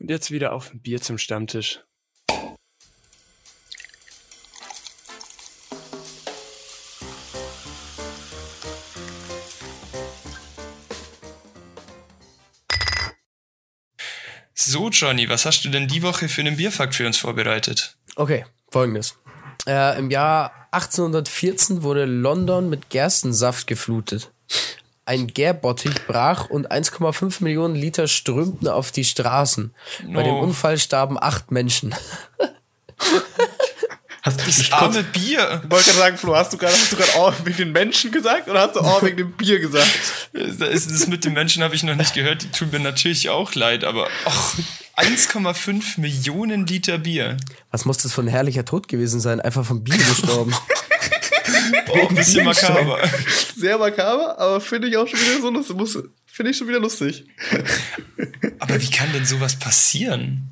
Und jetzt wieder auf ein Bier zum Stammtisch. So, Johnny, was hast du denn die Woche für einen Bierfakt für uns vorbereitet? Okay, folgendes. Äh, Im Jahr 1814 wurde London mit Gerstensaft geflutet. Ein Gärbottich brach und 1,5 Millionen Liter strömten auf die Straßen. Bei dem Oh. Unfall starben acht Menschen. Hast du Das arme Bier. Ich wollte gerade sagen, Flo, hast du gerade auch wegen den Menschen gesagt oder hast du auch wegen dem Bier gesagt? Das, das mit den Menschen habe ich noch nicht gehört. Die tun mir natürlich auch leid, aber ach, 1,5 Millionen Liter Bier. Was muss das für ein herrlicher Tod gewesen sein? Einfach vom Bier gestorben. Oh, ein bisschen makaber. Sehr makaber, aber finde ich auch schon wieder so lustig. Finde ich schon wieder lustig. Aber wie kann denn sowas passieren?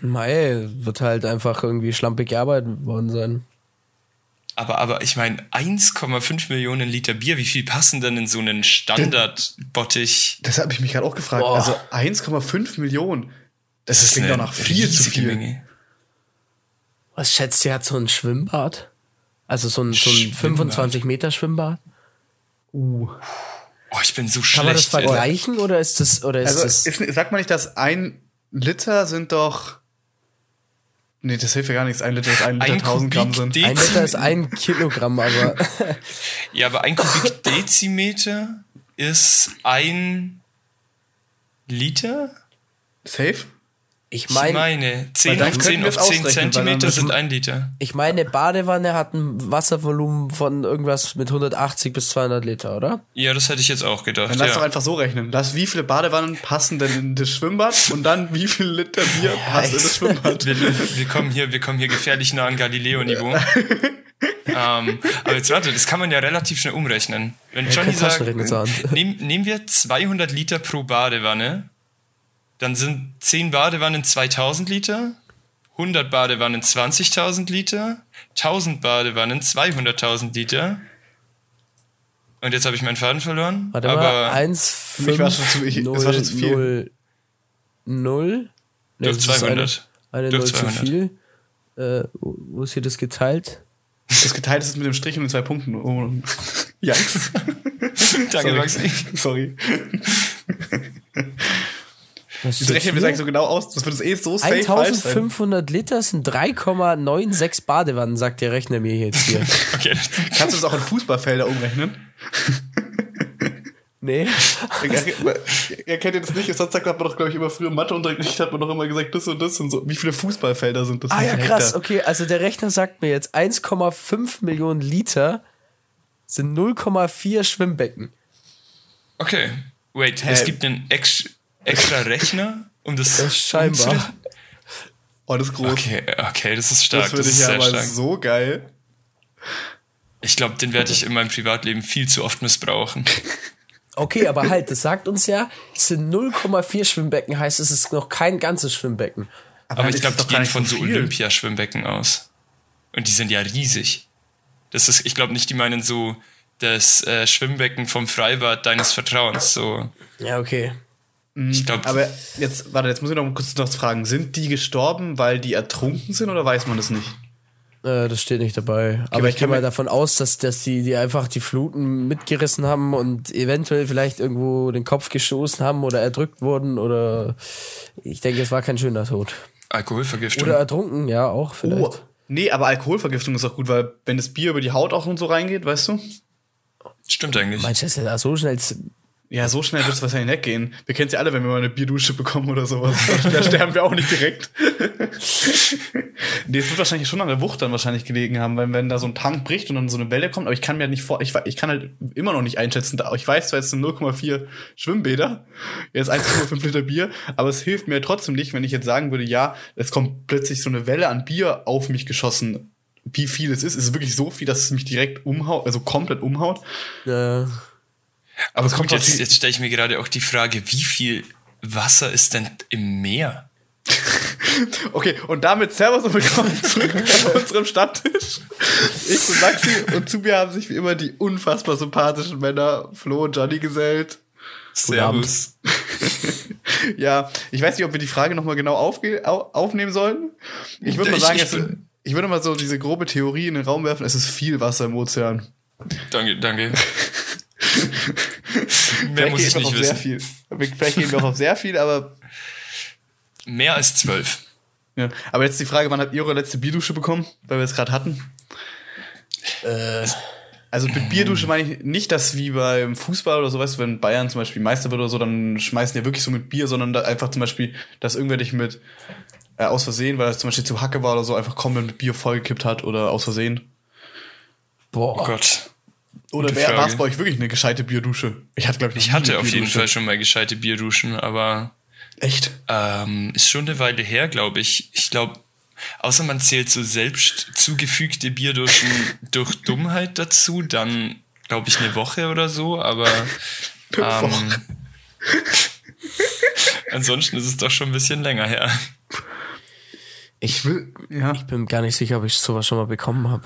Mei, wird halt einfach irgendwie schlampig gearbeitet worden sein. Aber, aber ich meine, 1,5 Millionen Liter Bier, wie viel passen denn in so einen Standardbottich? Das habe ich mich gerade auch gefragt. Boah. Also 1,5 Millionen. Das, klingt doch nach viel zu viel. Menge. Was schätzt ihr, hat so ein Schwimmbad? Also so ein, so ein Schwimmbad. 25 Meter Schwimmbad? Uh. Oh, ich bin so Kann man das schlecht. Alter. vergleichen oder ist das, oder ist Also das, ist, sagt man nicht, dass ein Liter sind doch. Nee, das hilft ja gar nichts. Ein Liter ist ein Liter Ein 1000 Gramm sind. ein Liter ist ein Kilogramm, aber Ja, aber ein Kubikdezimeter ist ein Liter? Safe? Ich Ich meine, meine, 10 dann auf könnten 10 wir auf es 10 ausrechnen, weil dann Zentimeter sind ein Liter. ich meine, Badewanne hat ein Wasservolumen von irgendwas mit 180 bis 200 Liter, oder? Ja, das hätte ich jetzt auch gedacht. Dann lass ja. doch einfach so rechnen. Lass, wie viele Badewannen passen denn in das Schwimmbad und dann wie viel Liter Bier passt in das Schwimmbad? wir, wir, kommen hier, wir kommen hier gefährlich nah an Galileo-Niveau. ähm, aber jetzt warte, das kann man ja relativ schnell umrechnen. Wenn Johnny sagt, nehm, nehmen wir 200 Liter pro Badewanne, dann sind 10 Badewannen 2000 Liter, 100 Badewannen 20.000 Liter, 1000 Badewannen 200.000 Liter. Und jetzt habe ich meinen Faden verloren. Warte aber mal, 1, mich war schon zu- ich- es war schon zu viel. 0, 0. Durch 200. Eine, eine Durch 0 zu 200. viel. Äh, wo wo ist hier das geteilt? Das geteilt ist mit dem Strich und den zwei Punkten. Oh. Yikes. Danke, Sorry. Maxi. Sorry. Was Das rechnen wir es eigentlich so genau aus. Das wird es eh so safe falsch sein. 1500 Liter sind 3,96 Badewannen, sagt der Rechner mir jetzt hier. Okay. Kannst du das auch in Fußballfelder umrechnen? nee. Ihr kennt ihr das nicht, sonst hat man doch, glaube ich, immer früher im Matheunterricht hat man doch immer gesagt, das und das und so. Wie viele Fußballfelder sind das? Ah ja, Hektar? krass. Okay, also der Rechner sagt mir jetzt 1,5 Millionen Liter sind 0,4 Schwimmbecken. Okay. Wait, Hä? es gibt einen ex extra Rechner, um das. Das scheinbar. Oh, das ist groß. Okay, okay, das ist stark. das ist ich ja sehr mal stark. so geil. Ich glaube, den werde ich in meinem Privatleben viel zu oft missbrauchen. Okay, aber halt, das sagt uns ja, es sind 0,4 Schwimmbecken, heißt es ist noch kein ganzes Schwimmbecken. Aber dann ich glaube, die gehen von so. Olympiaschwimmbecken aus. Und die sind ja riesig. Das ist, ich glaube nicht, die meinen so das äh, Schwimmbecken vom Freibad deines Vertrauens. So, Ja, okay. Ich glaube, Aber jetzt, warte, jetzt muss ich noch mal kurz noch fragen. Sind die gestorben, weil die ertrunken sind oder weiß man das nicht? Äh, das steht nicht dabei. Aber aber ich gehe mal davon aus, dass, dass die, die einfach die Fluten mitgerissen haben und eventuell vielleicht irgendwo den Kopf gestoßen haben oder erdrückt wurden oder ich denke, es war kein schöner Tod. Alkoholvergiftung. Oder ertrunken, ja, auch vielleicht. Oh, nee, aber Alkoholvergiftung ist auch gut, weil wenn das Bier über die Haut auch und so reingeht, weißt du? Stimmt eigentlich. Meinst du, dass er da so schnell Ja, so schnell wird es wahrscheinlich nicht gehen. Wir kennen es ja alle, wenn wir mal eine Bierdusche bekommen oder sowas. Da sterben wir auch nicht direkt. nee, es wird wahrscheinlich schon an der Wucht dann wahrscheinlich gelegen haben, weil wenn da so ein Tank bricht und dann so eine Welle kommt, aber ich kann mir halt nicht vor, ich, ich kann halt immer noch nicht einschätzen, ich weiß zwar jetzt sind 0,4 Schwimmbäder, jetzt 1,5 Liter Bier, aber es hilft mir trotzdem nicht, wenn ich jetzt sagen würde, ja, es kommt plötzlich so eine Welle an Bier auf mich geschossen. Wie viel es ist, ist es wirklich so viel, dass es mich direkt umhaut, also komplett umhaut. äh, Aber es kommt jetzt, jetzt stelle ich mir gerade auch die Frage, wie viel Wasser ist denn im Meer? Okay, und damit Servus und willkommen zurück bei unserem Stammtisch. Ich bin Maxi und zu mir haben sich wie immer die unfassbar sympathischen Männer Flo und Johnny gesellt. Servus. Ja, ich weiß nicht, ob wir die Frage nochmal genau aufge au aufnehmen sollen. Ich würde mal Ich- sagen, ich sind, ich würde mal so diese grobe Theorie in den Raum werfen, es ist viel Wasser im Ozean. Danke, danke. Mehr Vielleicht muss gehen ich wir nicht auf sehr wissen. viel. Vielleicht gehen wir auch auf sehr viel, aber Mehr als zwölf. ja. Aber jetzt die Frage, wann habt ihr eure letzte Bierdusche bekommen, weil wir es gerade hatten? Äh, Also mit Bierdusche meine ich nicht, dass wie beim Fußball oder so, weißt du, wenn Bayern zum Beispiel Meister wird oder so, dann schmeißen die wirklich so mit Bier, sondern da einfach zum Beispiel, dass irgendwer dich mit äh, aus Versehen, weil es zum Beispiel zu Hacke war oder so, einfach komplett mit Bier vollgekippt hat oder aus Versehen. Oh boah. Gott. Oder war es bei euch wirklich eine gescheite Bierdusche? Ich hatte, glaube ich, Ich hatte auf jeden. Fall schon mal gescheite Bierduschen, aber Echt? ähm, ist schon eine Weile her, glaube ich. Ich glaube, außer man zählt so selbst zugefügte Bierduschen durch Dummheit dazu, dann glaube ich eine Woche oder so, aber ähm, ansonsten ist es doch schon ein bisschen länger her. Ich, will- ja. ich bin gar nicht sicher, ob ich sowas schon mal bekommen habe.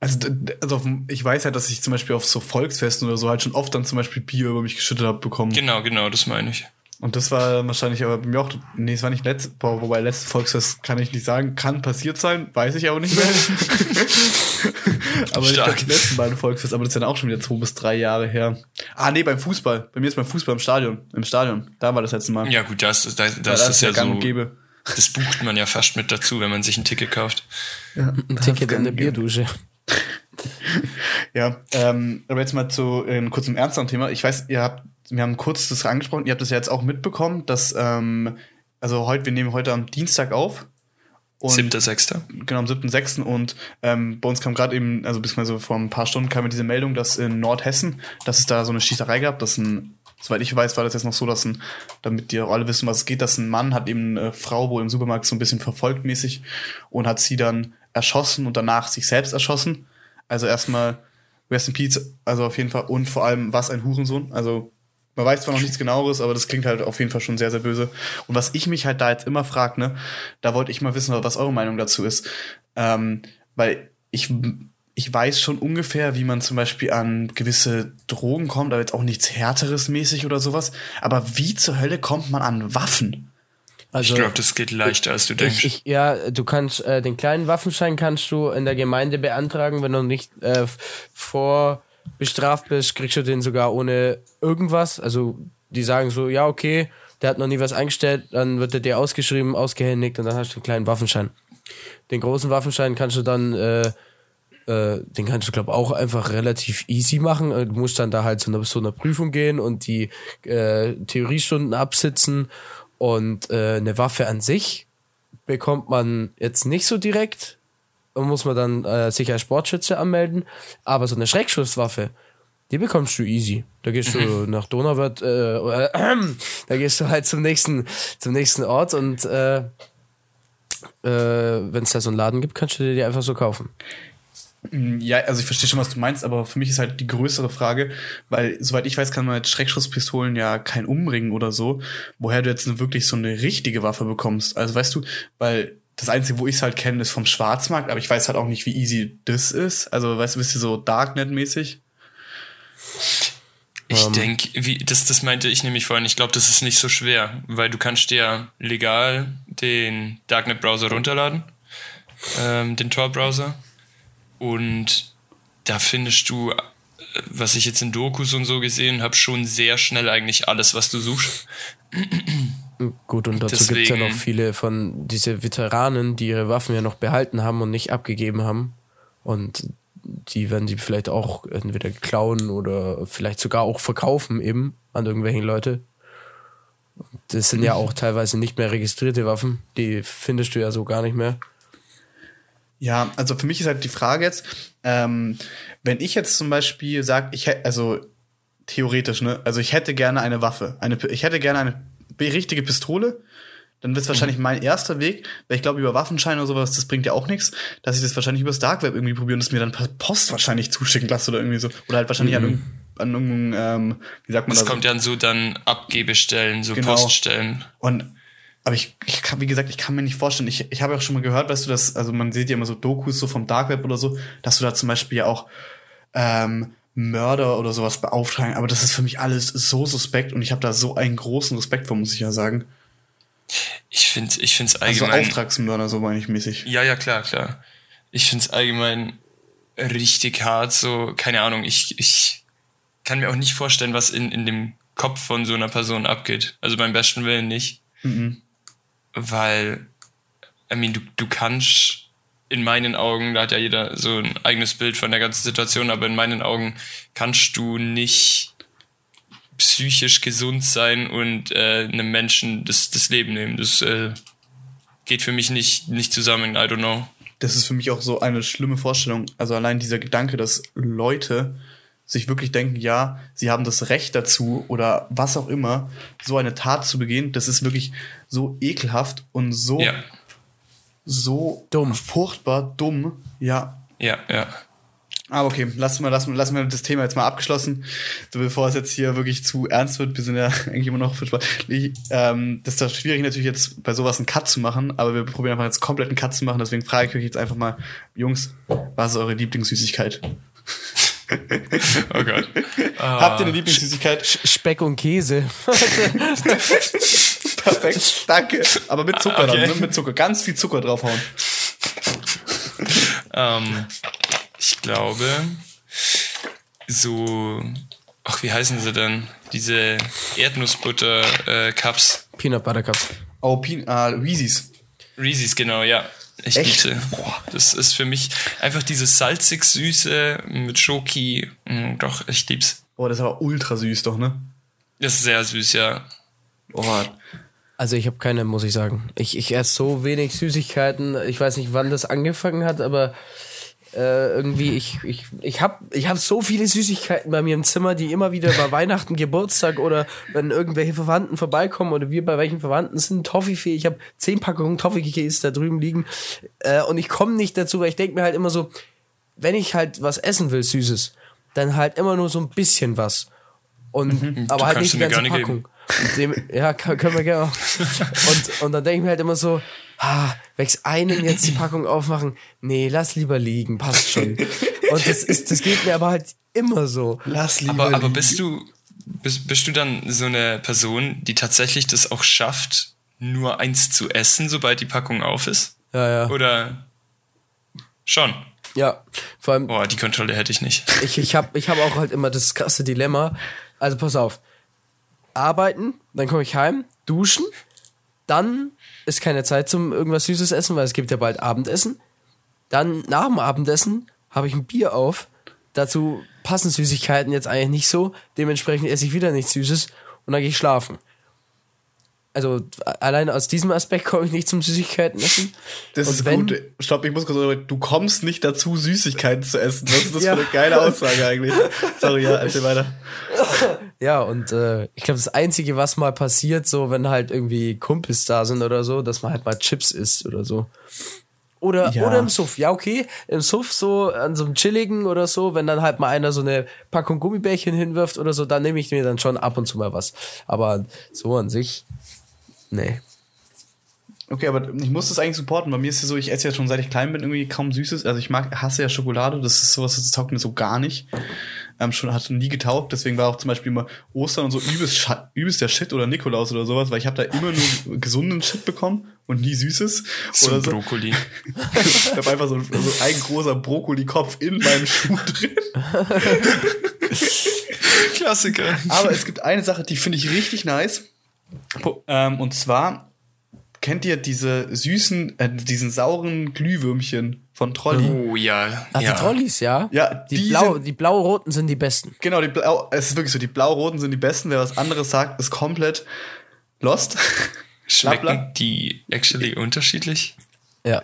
Also, also ich weiß halt, dass ich zum Beispiel auf so Volksfesten oder so halt schon oft dann zum Beispiel Bier über mich geschüttet habe bekommen. Genau, genau, das meine ich. Und das war wahrscheinlich aber bei mir auch, nee, es war nicht letzte, boah, wobei letzte Volksfest kann ich nicht sagen, kann passiert sein, weiß ich aber nicht mehr. aber ich Stark. glaube, die letzten beiden Volksfest, aber das ist dann auch schon wieder zwei bis drei Jahre her. Ah, nee, beim Fußball. Bei mir ist beim Fußball im Stadion. Im Stadion. Da war das letzte Mal. Ja gut, das, das, das, Weil das ist ja gang so, und gäbe. das bucht man ja fast mit dazu, wenn man sich ein Ticket kauft. Ja, Ein Ticket in der Bierdusche. Ja, ähm, aber jetzt mal zu äh, kurz einem ernsteren Thema. Ich weiß, ihr habt, wir haben kurz das angesprochen, ihr habt das ja jetzt auch mitbekommen, dass, ähm, also heute, wir nehmen heute am Dienstag auf. Und Siebter, sechster. Genau, am 7.6. Und ähm, bei uns kam gerade eben, also beziehungsweise vor ein paar Stunden kam mir diese Meldung, dass in Nordhessen, dass es da so eine Schießerei gab, dass ein, soweit ich weiß, war das jetzt noch so, dass ein, damit die alle wissen, was es geht, dass ein Mann hat eben eine Frau wohl im Supermarkt so ein bisschen verfolgt mäßig und hat sie dann erschossen und danach sich selbst erschossen. Also erstmal Rest in Peace, also auf jeden Fall und vor allem was ein Hurensohn. Also man weiß zwar noch nichts genaueres, aber das klingt halt auf jeden Fall schon sehr, sehr böse. Und was ich mich halt da jetzt immer frage, ne, da wollte ich mal wissen, was eure Meinung dazu ist. Ähm, weil ich, ich weiß schon ungefähr, wie man zum Beispiel an gewisse Drogen kommt, aber jetzt auch nichts Härteres mäßig oder sowas. Aber wie zur Hölle kommt man an Waffen? Also, Ich glaube, das geht leichter, als du denkst. Ich, ja, du kannst äh, den kleinen Waffenschein kannst du in der Gemeinde beantragen, wenn du nicht äh, vor bestraft bist, kriegst du den sogar ohne irgendwas. Also die sagen so, ja okay, der hat noch nie was eingestellt, dann wird er dir ausgeschrieben, ausgehändigt und dann hast du einen kleinen Waffenschein. Den großen Waffenschein kannst du dann, äh, äh, den kannst du glaube auch einfach relativ easy machen. Du musst dann da halt zu einer, so einer Prüfung gehen und die äh, Theoriestunden absitzen und äh, eine Waffe an sich bekommt man jetzt nicht so direkt. Da muss man dann äh, sich als Sportschütze anmelden. Aber so eine Schreckschusswaffe, die bekommst du easy. Da gehst du nach Donauwörth, äh, äh, da gehst du halt zum nächsten, zum nächsten Ort und äh, äh, wenn es da so einen Laden gibt, kannst du dir die einfach so kaufen. Ja, also ich verstehe schon, was du meinst, aber für mich ist halt die größere Frage, weil soweit ich weiß, kann man mit Schreckschusspistolen ja kein umbringen oder so, woher du jetzt wirklich so eine richtige Waffe bekommst. Also weißt du, weil das Einzige, wo ich es halt kenne, ist vom Schwarzmarkt, aber ich weiß halt auch nicht, wie easy das ist. Also weißt du, bist du so Darknet-mäßig? Ich Ähm. denke, wie das, das meinte ich nämlich vorhin. Ich glaube, das ist nicht so schwer, weil du kannst dir legal den Darknet-Browser runterladen, ähm, den Tor-Browser. Und da findest du, äh, was ich jetzt in Dokus und so gesehen habe, schon sehr schnell eigentlich alles, was du suchst. Gut, und dazu gibt es ja noch viele von diese Veteranen, die ihre Waffen ja noch behalten haben und nicht abgegeben haben. Und die werden die vielleicht auch entweder klauen oder vielleicht sogar auch verkaufen eben an irgendwelche Leute. Das sind ja auch teilweise nicht mehr registrierte Waffen. Die findest du ja so gar nicht mehr. Ja, also für mich ist halt die Frage jetzt, ähm, wenn ich jetzt zum Beispiel sage, ich hätte, also theoretisch, ne, also ich hätte gerne eine Waffe, eine, ich hätte gerne eine richtige Pistole, dann wird es wahrscheinlich mein erster Weg, weil ich glaube, über Waffenscheine oder sowas, das bringt ja auch nichts, dass ich das wahrscheinlich übers Dark Web irgendwie probiere und es mir dann per Post wahrscheinlich zuschicken lasse oder irgendwie so. Oder halt wahrscheinlich an, irgend- an irgendeinem, ähm, wie sagt man Das das? kommt ja an so dann Abgebestellen, so Genau. Poststellen. Und aber ich, ich kann, wie gesagt, ich kann mir nicht vorstellen, ich, ich habe ja auch schon mal gehört, weißt du, dass, also man sieht ja immer so Dokus so vom Dark Web oder so, dass du da zum Beispiel ja auch ähm, Mörder oder sowas beauftragen. Aber das ist für mich alles so suspekt und ich habe da so einen großen Respekt vor, muss ich ja sagen. Ich finde ich find's Also allgemein. Auftragsmörder, so meine ich mäßig. ja, ja, klar, klar. Ich finde es allgemein richtig hart. So, keine Ahnung, ich, ich kann mir auch nicht vorstellen, was in, in dem Kopf von so einer Person abgeht. Also beim besten Willen nicht. Mhm. Weil, I mean, du, du kannst in meinen Augen, da hat ja jeder so ein eigenes Bild von der ganzen Situation, aber in meinen Augen kannst du nicht psychisch gesund sein und äh, einem Menschen das, das Leben nehmen. Das äh, geht für mich nicht, nicht zusammen, I don't know. Das ist für mich auch so eine schlimme Vorstellung. Also allein dieser Gedanke, dass Leute sich wirklich denken, ja, sie haben das Recht dazu oder was auch immer, so eine Tat zu begehen, das ist wirklich so ekelhaft und so, Ja, so Dumm. furchtbar dumm. Ja. ja, ja. Aber okay, lassen wir, lassen, wir- lassen wir das Thema jetzt mal abgeschlossen. So bevor es jetzt hier wirklich zu ernst wird, wir sind ja eigentlich immer noch für Spaß. Ich, ähm, das ist doch schwierig natürlich jetzt bei sowas einen Cut zu machen, aber wir probieren einfach jetzt komplett einen Cut zu machen, deswegen frage ich euch jetzt einfach mal, Jungs, was ist eure Lieblingssüßigkeit? Oh Gott. Habt ihr eine Lieblingssüßigkeit? Speck und Käse. Perfekt, danke. Aber mit Zucker Okay. dann, ne? mit Zucker. Ganz viel Zucker draufhauen. Ähm, ich glaube, so, ach, wie heißen sie denn? Diese Erdnussbutter-Cups. Peanut Butter Cup. Oh, Pin äh, Reese's. Reese's, genau, ja. Ich Echt? liebe sie. Das ist für mich einfach dieses salzig-süße mit Schoki. Mm, Doch, ich lieb's. Oh, das ist aber ultra süß doch, ne? Das ist sehr süß, ja. Oh, Also ich habe keine, muss ich sagen. Ich, ich esse so wenig Süßigkeiten. Ich weiß nicht, wann das angefangen hat, aber äh, irgendwie, ich, ich, ich habe ich hab so viele Süßigkeiten bei mir im Zimmer, die immer wieder bei Weihnachten, Geburtstag oder wenn irgendwelche Verwandten vorbeikommen oder wir bei welchen Verwandten sind, Toffifee. Ich habe zehn Packungen Toffifee da drüben liegen äh, und ich komme nicht dazu, weil ich denke mir halt immer so, wenn ich halt was essen will, Süßes, dann halt immer nur so ein bisschen was. Und, aber halt kannst nicht die du ganze Packung. Dem, ja, können wir gerne auch. Und, und dann denke ich mir halt immer so, ah, wächst einen jetzt die Packung aufmachen? Nee, lass lieber liegen, passt schon. Und das ist, das geht mir aber halt immer so. lass lieber. Aber, aber liegen. bist du, bist, bist du dann so eine Person, die tatsächlich das auch schafft, nur eins zu essen, sobald die Packung auf ist? Ja, ja. Oder schon? Ja, vor allem, Boah, die Kontrolle hätte ich nicht. ich, ich habe ich hab auch halt immer das krasse Dilemma. Also pass auf. Arbeiten, dann komme ich heim, duschen, dann ist keine Zeit zum irgendwas Süßes essen, weil es gibt ja bald Abendessen. Dann nach dem Abendessen habe ich ein Bier auf. Dazu passen Süßigkeiten jetzt eigentlich nicht so. Dementsprechend esse ich wieder nichts Süßes und dann gehe ich schlafen. Also allein aus diesem Aspekt komme ich nicht zum Süßigkeiten essen. Das Und ist wenn- gut. Stopp, ich muss kurz sagen, du kommst nicht dazu, Süßigkeiten zu essen. Was ist das Ja. für eine geile Aussage eigentlich? Sorry, ja, erzähl weiter. Ja, und äh, ich glaube, das Einzige, was mal passiert, so wenn halt irgendwie Kumpels da sind oder so, dass man halt mal Chips isst oder so. Oder, Ja. oder im Suff. Ja, okay. Im Suff so an so einem chilligen oder so, wenn dann halt mal einer so eine Packung Gummibärchen hinwirft oder so, dann nehme ich mir dann schon ab und zu mal was. Aber so an sich, nee. Okay, aber ich muss das eigentlich supporten. Bei mir ist es ja so, ich esse ja schon seit ich klein bin irgendwie kaum Süßes. Also ich mag, hasse ja Schokolade. Das ist sowas, das taugt mir so gar nicht. Ähm, schon, hat nie getaugt. Deswegen war auch zum Beispiel immer Ostern und so übelst, übelst der Shit oder Nikolaus oder sowas, weil ich habe da immer nur gesunden Shit bekommen und nie Süßes. So oder so. Brokkoli. Ich habe einfach so, so ein großer Brokkoli-Kopf in meinem Schuh drin. Klassiker. Aber es gibt eine Sache, die finde ich richtig nice. Ähm, und zwar kennt ihr diese süßen, äh, diesen sauren Glühwürmchen von Trolli? Oh ja. Ach, ja. die Trollis, ja? Ja, Die, die blau, sind- die blau-roten sind die besten. Genau, die blau, es ist wirklich so, die blau-roten sind die besten. Wer was anderes sagt, ist komplett lost. Schmecken Bla, bla. die actually unterschiedlich? Ja.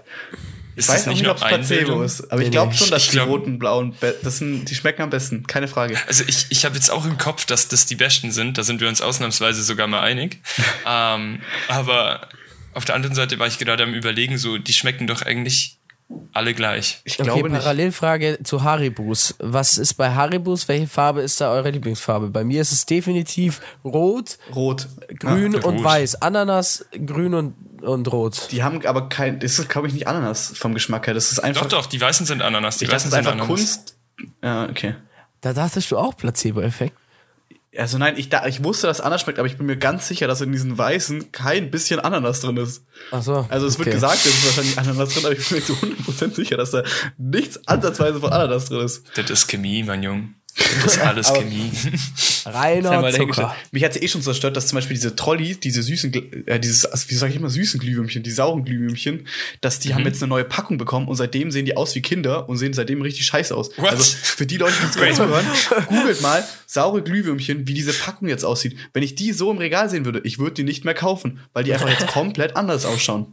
Ich weiß auch nicht, ob es Placebo ist, aber ich Nee, glaube nee. schon, dass Ich die glaub- roten, blauen, das sind, die schmecken am besten, keine Frage. Also ich, ich habe jetzt auch im Kopf, dass das die besten sind. Da sind wir uns ausnahmsweise sogar mal einig. ähm, aber auf der anderen Seite war ich gerade am überlegen, so die schmecken doch eigentlich alle gleich. Ich Okay, glaube nicht. Parallelfrage zu Haribus. Was ist bei Haribus? Welche Farbe ist da eure Lieblingsfarbe? Bei mir ist es definitiv rot, Rot. grün Ja, und rot. weiß. Ananas, grün und, und rot. Die haben aber kein, das ist glaube ich nicht Ananas vom Geschmack her. Das ist einfach, Doch, doch, die Weißen sind Ananas. Die ich Weißen sind einfach Ananas. Kunst. Ja, okay. Da dachtest du auch Placebo-Effekt? Also nein, ich, da, ich wusste, dass es anders schmeckt, aber ich bin mir ganz sicher, dass in diesen Weißen kein bisschen Ananas drin ist. Ach so. Also es wird okay. gesagt, es ist wahrscheinlich Ananas drin, aber ich bin mir zu 100% sicher, dass da nichts ansatzweise von Ananas drin ist. Das ist Chemie, mein Junge. Das ist alles Chemie. Reiner Zucker. Mich hat es eh schon zerstört, dass zum Beispiel diese Trolli, diese süßen, äh, dieses, also wie sag ich immer, süßen Glühwürmchen, die sauren Glühwürmchen, dass die Mhm. haben jetzt eine neue Packung bekommen und seitdem sehen die aus wie Kinder und sehen seitdem richtig scheiße aus. What? Also für die Leute, die uns gerade zuhören, googelt mal saure Glühwürmchen, wie diese Packung jetzt aussieht. Wenn ich die so im Regal sehen würde, ich würde die nicht mehr kaufen, weil die einfach jetzt komplett anders ausschauen.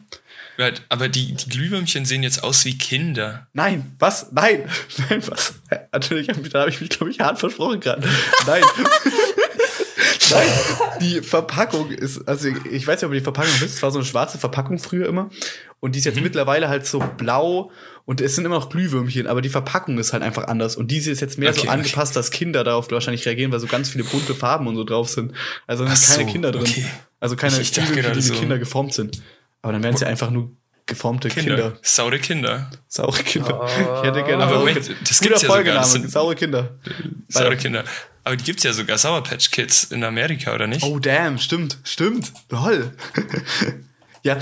Right, Aber die, die Glühwürmchen sehen jetzt aus wie Kinder. Nein, was? Nein, nein, was? Natürlich, da habe ich mich, glaube ich, hart versprochen gerade. Nein. Nein, die Verpackung ist, also ich weiß nicht, ob ihr die Verpackung wisst, es war so eine schwarze Verpackung früher immer. Und die ist jetzt Mhm. mittlerweile halt so blau und es sind immer noch Glühwürmchen, aber die Verpackung ist halt einfach anders. Und diese ist jetzt mehr so Okay, angepasst, dass Kinder darauf wahrscheinlich reagieren, weil so ganz viele bunte Farben und so drauf sind. Also sind keine so, Kinder drin. okay. Also keine Ich- ich Glühwürmchen, die so. Kinder geformt sind. Aber dann wären ja einfach nur geformte Kinder. Kinder. Saure Kinder. Saure Kinder. Ich hätte gerne Aber saure Moment, Kinder. das gibt's ja sogar, Folgename, das sind- saure Kinder. Saure. Kinder. Aber die gibt's ja sogar Sour Patch Kids in Amerika, oder nicht? Oh damn, stimmt, stimmt. Lol. ja,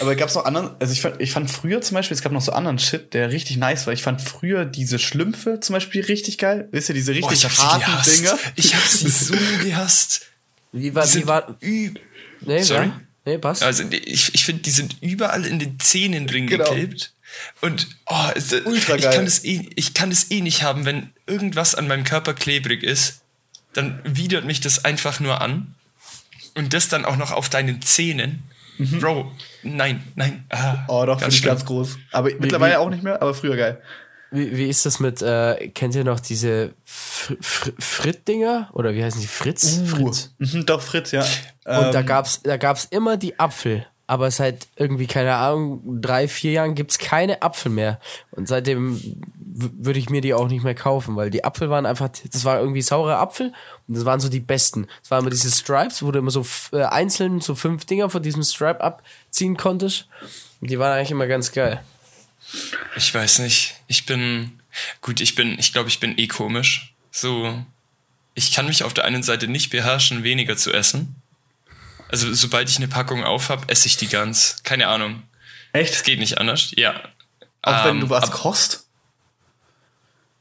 aber gab's noch anderen, also ich fand, ich fand früher zum Beispiel, es gab noch so anderen Shit, der richtig nice war. Ich fand früher diese Schlümpfe zum Beispiel richtig geil. Wisst ihr, diese richtig sie harten. Dinger? Ich hab sie so gehasst. Wie war, Die wie war, ü nee, Sorry? ja? Nee, passt. Also ich, ich finde, die sind überall in den Zähnen drin Genau. geklebt. Und oh, es, Ultra ich geil. kann es eh, ich kann es eh nicht haben, wenn irgendwas an meinem Körper klebrig ist, dann widert mich das einfach nur an. Und das dann auch noch auf deinen Zähnen. Bro, nein, nein. Ah, Mhm. Oh, doch, finde ich ganz groß. Aber mittlerweile wie- auch nicht mehr, aber früher geil. Wie, wie ist das mit, äh, kennt ihr noch diese Fr Fr Fritt-Dinger? Oder wie heißen die? Fritz? Fritz. Mhm, doch, Fritz, ja. Und da Ähm, gab's, da gab's immer die Apfel. Aber seit irgendwie, keine Ahnung, drei, vier Jahren gibt's keine Apfel mehr. Und seitdem würde ich mir die auch nicht mehr kaufen, weil die Apfel waren einfach, das war irgendwie saurer Apfel und das waren so die besten. Es waren immer diese Stripes, wo du immer so äh, einzeln so fünf Dinger von diesem Stripe abziehen konntest. Und die waren eigentlich immer ganz geil. Ich weiß nicht. Ich bin, gut, ich bin, ich glaube, ich bin eh komisch. So, ich kann mich auf der einen Seite nicht beherrschen, weniger zu essen. Also, sobald ich eine Packung auf habe, esse ich die ganz. Keine Ahnung. Es echt? geht nicht anders. Ja. Auch wenn Ähm, du was ab- kochst?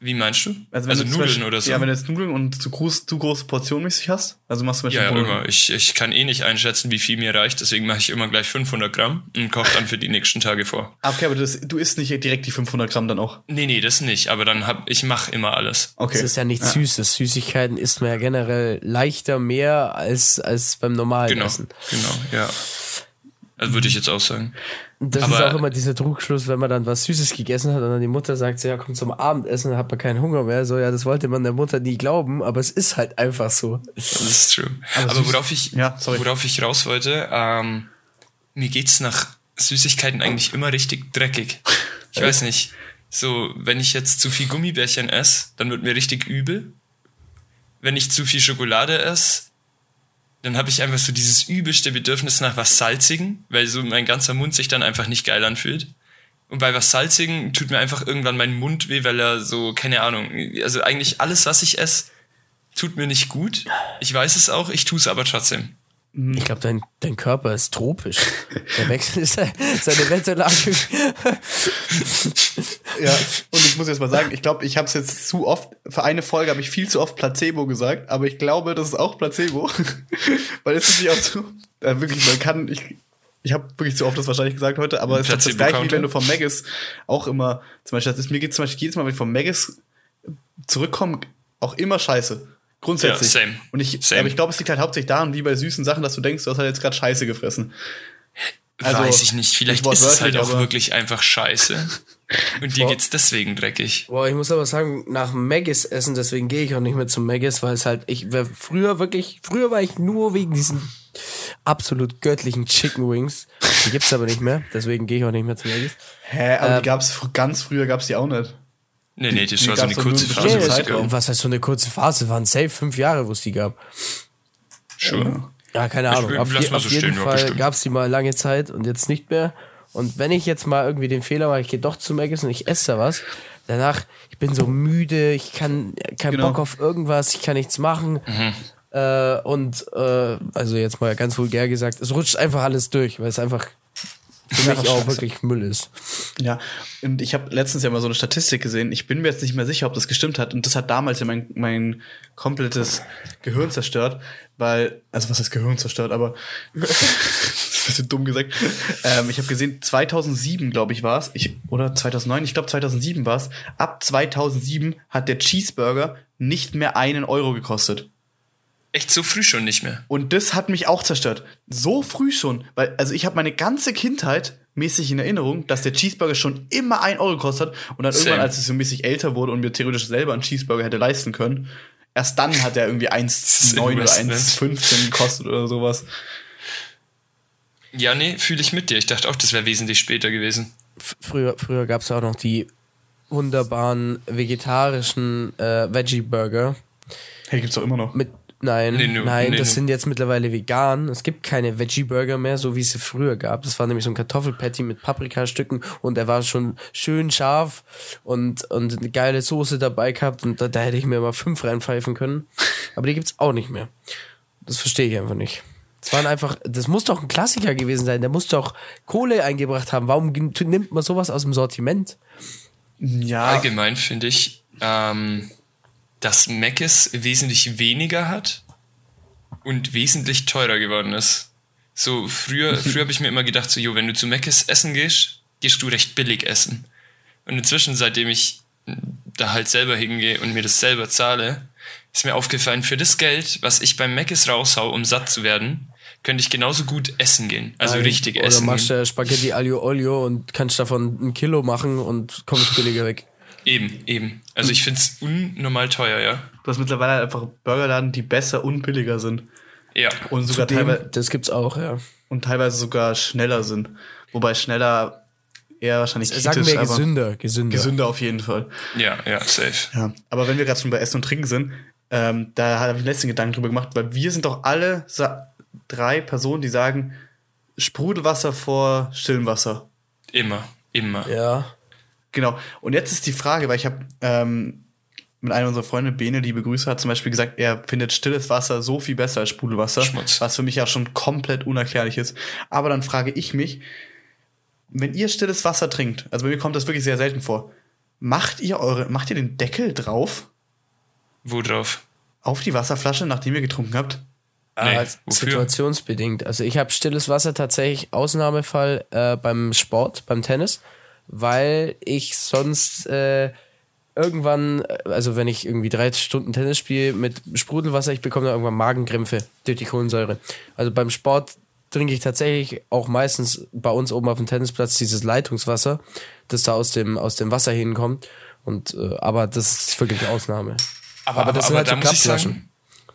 Wie meinst du? Also, wenn du zum Nudeln Beispiel- oder so? Ja, wenn du jetzt Nudeln und zu, groß, zu große Portionen mäßig hast. Also machst du zum ja, ja, immer. Ich, ich kann eh nicht einschätzen, wie viel mir reicht, deswegen mache ich immer gleich 500 Gramm und koche dann für die nächsten Tage vor. Ah, Okay, aber das, du isst nicht direkt die 500 Gramm dann auch. Nee, nee, das nicht, aber dann hab ich mache immer alles. Okay. Das ist ja nichts Süßes. Süßigkeiten isst man ja generell leichter mehr als, als beim normalen Genau, Essen. genau, ja. Also würde ich jetzt auch sagen. Das Aber- ist auch immer dieser Trugschluss, wenn man dann was Süßes gegessen hat und dann die Mutter sagt, so, ja, komm zum Abendessen, dann hat man keinen Hunger mehr. So, ja, das wollte man der Mutter nie glauben, aber es ist halt einfach so. Das ist true. Aber, süß- worauf ich, Ja, sorry. worauf ich raus wollte, ähm, mir geht's nach Süßigkeiten eigentlich immer richtig dreckig. Ich weiß nicht. So, wenn ich jetzt zu viel Gummibärchen esse, dann wird mir richtig übel. Wenn ich zu viel Schokolade esse, dann habe ich einfach so dieses übelste Bedürfnis nach was Salzigen, weil so mein ganzer Mund sich dann einfach nicht geil anfühlt. Und bei was Salzigen tut mir einfach irgendwann mein Mund weh, weil er so, keine Ahnung, also eigentlich alles, was ich esse, tut mir nicht gut. Ich weiß es auch, ich tue es aber trotzdem. Ich glaube, dein, dein Körper ist tropisch. Der wechselt se- seine Wetterlage. Ja, und ich muss jetzt mal sagen, ich glaube, ich habe es jetzt zu oft, für eine Folge habe ich viel zu oft Placebo gesagt, aber ich glaube, das ist auch Placebo. Weil es ist nicht auch so, äh, wirklich, man kann, ich, ich habe wirklich zu oft das wahrscheinlich gesagt heute, aber es ist das gleiche, wie wenn du vom Maggis auch immer, zum Beispiel, das ist, mir geht zum Beispiel jedes Mal, wenn ich vom Maggis zurückkomme, auch immer scheiße. Grundsätzlich. Ja, same. Und ich, Same. aber ich glaube, es liegt halt hauptsächlich daran, wie bei süßen Sachen, dass du denkst, du hast halt jetzt gerade Scheiße gefressen. Also, weiß ich nicht, vielleicht ist es halt auch wirklich einfach scheiße. Und dir Boah. geht's deswegen dreckig. Boah, ich muss aber sagen, nach Maggis essen, deswegen gehe ich auch nicht mehr zum Maggis, weil es halt, ich war früher wirklich, früher war ich nur wegen diesen absolut göttlichen Chicken Wings. Die gibt's aber nicht mehr, deswegen gehe ich auch nicht mehr zum Maggis. Hä, aber Ähm, die gab's ganz früher gab's die auch nicht. Nee, nee, das Die war so eine kurze Phase. Nee, bestimmten was heißt so eine kurze Phase? Waren safe fünf Jahre, wo es die gab. Sure. Ja, keine Ich- Ahnung. Auf, lass je, auf so jeden stehen, Fall gab es die mal lange Zeit und jetzt nicht mehr. Und wenn ich jetzt mal irgendwie den Fehler mache, ich gehe doch zu Maggis und ich esse da was, danach, ich bin so müde, ich kann keinen Genau. Bock auf irgendwas, ich kann nichts machen. Äh, und äh, also jetzt mal ganz vulgär gesagt, es rutscht einfach alles durch, weil es einfach für Ja, mich auch wirklich Müll ist. Ja, und ich habe letztens ja mal so eine Statistik gesehen. Ich bin mir jetzt nicht mehr sicher, ob das gestimmt hat. Und das hat damals ja mein, mein komplettes Gehirn zerstört, weil, also was heißt Gehirn zerstört, aber bisschen dumm gesagt. Ähm, ich habe gesehen, 2007, glaube ich, war es, oder 2009, ich glaube 2007 war es. Ab 2007 hat der Cheeseburger nicht mehr einen Euro gekostet. Echt so früh schon nicht mehr. Und das hat mich auch zerstört. So früh schon. Weil, also ich habe meine ganze Kindheit mäßig in Erinnerung, dass der Cheeseburger schon immer ein Euro gekostet hat. Und dann Same. irgendwann, als ich so mäßig älter wurde und mir theoretisch selber einen Cheeseburger hätte leisten können, erst dann hat er irgendwie ist 1,9 oder Investment. 1,15 gekostet oder sowas. Ja, nee, fühle ich mit dir. Ich dachte auch, das wäre wesentlich später gewesen. F- Früher, früher gab es auch noch die wunderbaren vegetarischen äh, Veggie-Burger Hey, gibt's doch immer noch. mit Nein, Nee, nur- nein, nee, das nee. sind jetzt mittlerweile vegan. Es gibt keine Veggie-Burger mehr, so wie es sie früher gab. Das war nämlich so ein Kartoffelpatty mit Paprikastücken und er war schon schön scharf und, und eine geile Soße dabei gehabt und da, da hätte ich mir mal fünf reinpfeifen können. Aber die gibt's auch nicht mehr. Das verstehe ich einfach nicht. Das waren einfach, das muss doch ein Klassiker gewesen sein. Der muss doch Kohle eingebracht haben. Warum nimmt man sowas aus dem Sortiment? Ja, Allgemein finde ich, ähm, dass Mc's wesentlich weniger hat und wesentlich teurer geworden ist. So, früher, früher habe ich mir immer gedacht, so, jo, wenn du zu Mc's essen gehst, gehst du recht billig essen. Und inzwischen, seitdem ich da halt selber hingehe und mir das selber zahle, ist mir aufgefallen, für das Geld, was ich beim Mc's raushau, um satt zu werden, könnte ich genauso gut essen gehen. Also richtig Oder essen. machst gehen. du Spaghetti Aglio Olio und kannst davon ein Kilo machen und kommst billiger weg. Eben, eben. Also ich finde es unnormal teuer, ja. du hast mittlerweile einfach Burgerladen, die besser und billiger sind. Ja. Und sogar Zudem, teilweise, das gibt's auch, ja. und teilweise sogar schneller sind. Wobei schneller eher wahrscheinlich Sagen kritisch, wir aber gesünder, gesünder. gesünder auf jeden Fall. Ja, ja, safe. Ja, aber wenn wir gerade schon bei Essen und Trinken sind, ähm, da habe ich letzten Gedanken drüber gemacht, weil wir sind doch alle drei Personen, die sagen, Sprudelwasser vor stillem Wasser. Immer, immer. Ja. Genau. Und jetzt ist die Frage, weil ich habe ähm, mit einer unserer Freunde, Bene, liebe Grüße, hat zum Beispiel gesagt, er findet stilles Wasser so viel besser als Sprudelwasser, Schmutz. was für mich ja schon komplett unerklärlich ist. Aber dann frage ich mich, wenn ihr stilles Wasser trinkt, also bei mir kommt das wirklich sehr selten vor, macht ihr eure, macht ihr den Deckel drauf Wo drauf? auf die Wasserflasche, nachdem ihr getrunken habt? Nee, als wofür? situationsbedingt. Also ich habe stilles Wasser tatsächlich Ausnahmefall äh, beim Sport, beim Tennis, weil ich sonst äh, irgendwann, äh, also wenn ich irgendwie drei Stunden Tennis spiele mit Sprudelwasser, ich bekomme dann irgendwann Magenkrämpfe durch die Kohlensäure. Also beim Sport trinke ich tatsächlich auch meistens bei uns oben auf dem Tennisplatz dieses Leitungswasser, das da aus dem, aus dem Wasser hinkommt. Und, äh, aber das ist wirklich Ausnahme. Aber, Aber das sind halt da so muss ich sagen,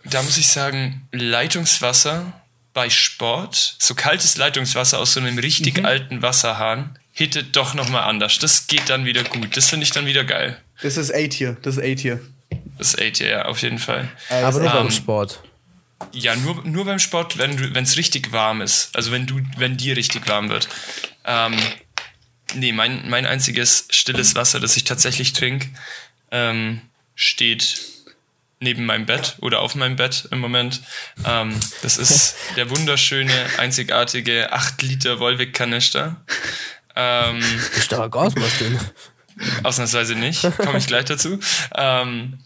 da muss ich sagen, Leitungswasser bei Sport, so kaltes Leitungswasser aus so einem richtig Mhm. alten Wasserhahn, hittet doch nochmal anders. Das geht dann wieder gut. Das finde ich dann wieder geil. Das ist A-Tier, das ist A-Tier. Das ist 8 ja, auf jeden Fall. Aber nur beim ähm, Sport. Ja, nur, nur beim Sport, wenn es richtig warm ist. Also wenn du, wenn dir richtig warm wird. Ähm, nee, mein, mein einziges stilles Wasser, das ich tatsächlich trinke, ähm, steht neben meinem Bett oder auf meinem Bett im Moment. Ähm, das ist der wunderschöne, einzigartige 8 Liter Volvic-Kanister. Ähm, Stark aus, was denn? Ausnahmsweise nicht, komme ich gleich dazu. Ähm,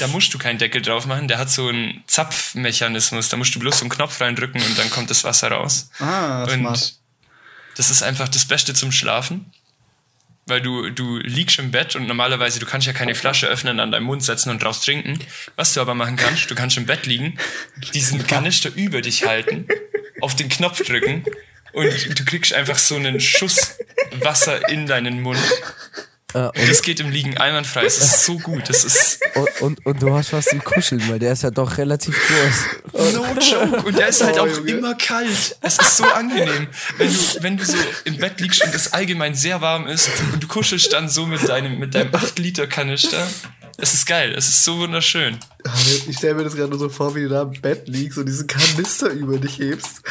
da musst du keinen Deckel drauf machen, der hat so einen Zapfmechanismus, da musst du bloß so einen Knopf reindrücken und dann kommt das Wasser raus. Ah, und smart. das ist einfach das Beste zum Schlafen, weil du, du liegst im Bett und normalerweise, du kannst ja keine Flasche öffnen, an deinem Mund setzen und draus trinken. Was du aber machen kannst, du kannst im Bett liegen, diesen Kanister über dich halten, auf den Knopf drücken und du kriegst einfach so einen Schuss Wasser in deinen Mund. Äh, Und das geht im Liegen einwandfrei. Es ist so gut. Das ist und, und, und du hast was zum Kuscheln, weil der ist ja doch relativ groß. no joke. Und der ist halt Oh, auch Junge. immer kalt. Es ist so angenehm. Wenn du, wenn du so im Bett liegst und es allgemein sehr warm ist und du kuschelst dann so mit deinem, mit deinem 8-Liter-Kanister. Es ist geil, es ist so wunderschön. Ich stelle mir das gerade nur so vor, wie du da im Bett liegst und diesen Kanister über dich hebst.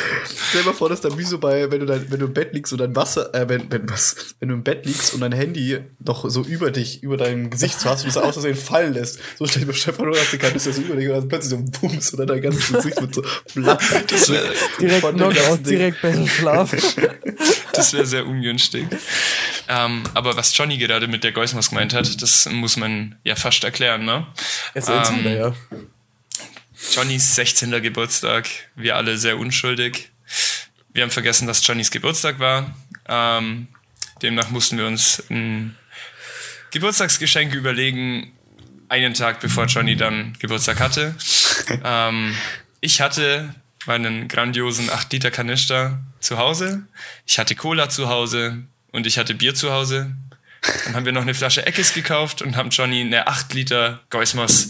Stell dir mal vor, dass da wie so bei, wenn du, dein, wenn du im Bett liegst und dein Wasser, äh, wenn, wenn, was, wenn du im Bett liegst und dein Handy noch so über dich, über dein Gesicht so hast und es aus Versehen fallen lässt. So stell ich mir Stefan nur, dass der Kanister so über dich und dann plötzlich so ein Bums oder dein ganzes Gesicht wird so blatt. Das wäre Direkt Knockout, direkt besser schlafen. das wär sehr ungünstig. Ähm, aber was Johnny gerade mit der Geusmas gemeint hat, das muss man ja fast erklären, ne? Erzähl's Ähm, wieder, ja. Johnnys 16. Geburtstag, wir alle sehr unschuldig. Wir haben vergessen, dass Johnnys Geburtstag war. Ähm, demnach mussten wir uns ein Geburtstagsgeschenk überlegen, einen Tag bevor Johnny dann Geburtstag hatte. ähm, ich hatte meinen grandiosen 8-Liter-Kanister zu Hause, ich hatte Cola zu Hause und ich hatte Bier zu Hause. Dann haben wir noch eine Flasche Eckes gekauft und haben Johnny eine 8 Liter Geusmos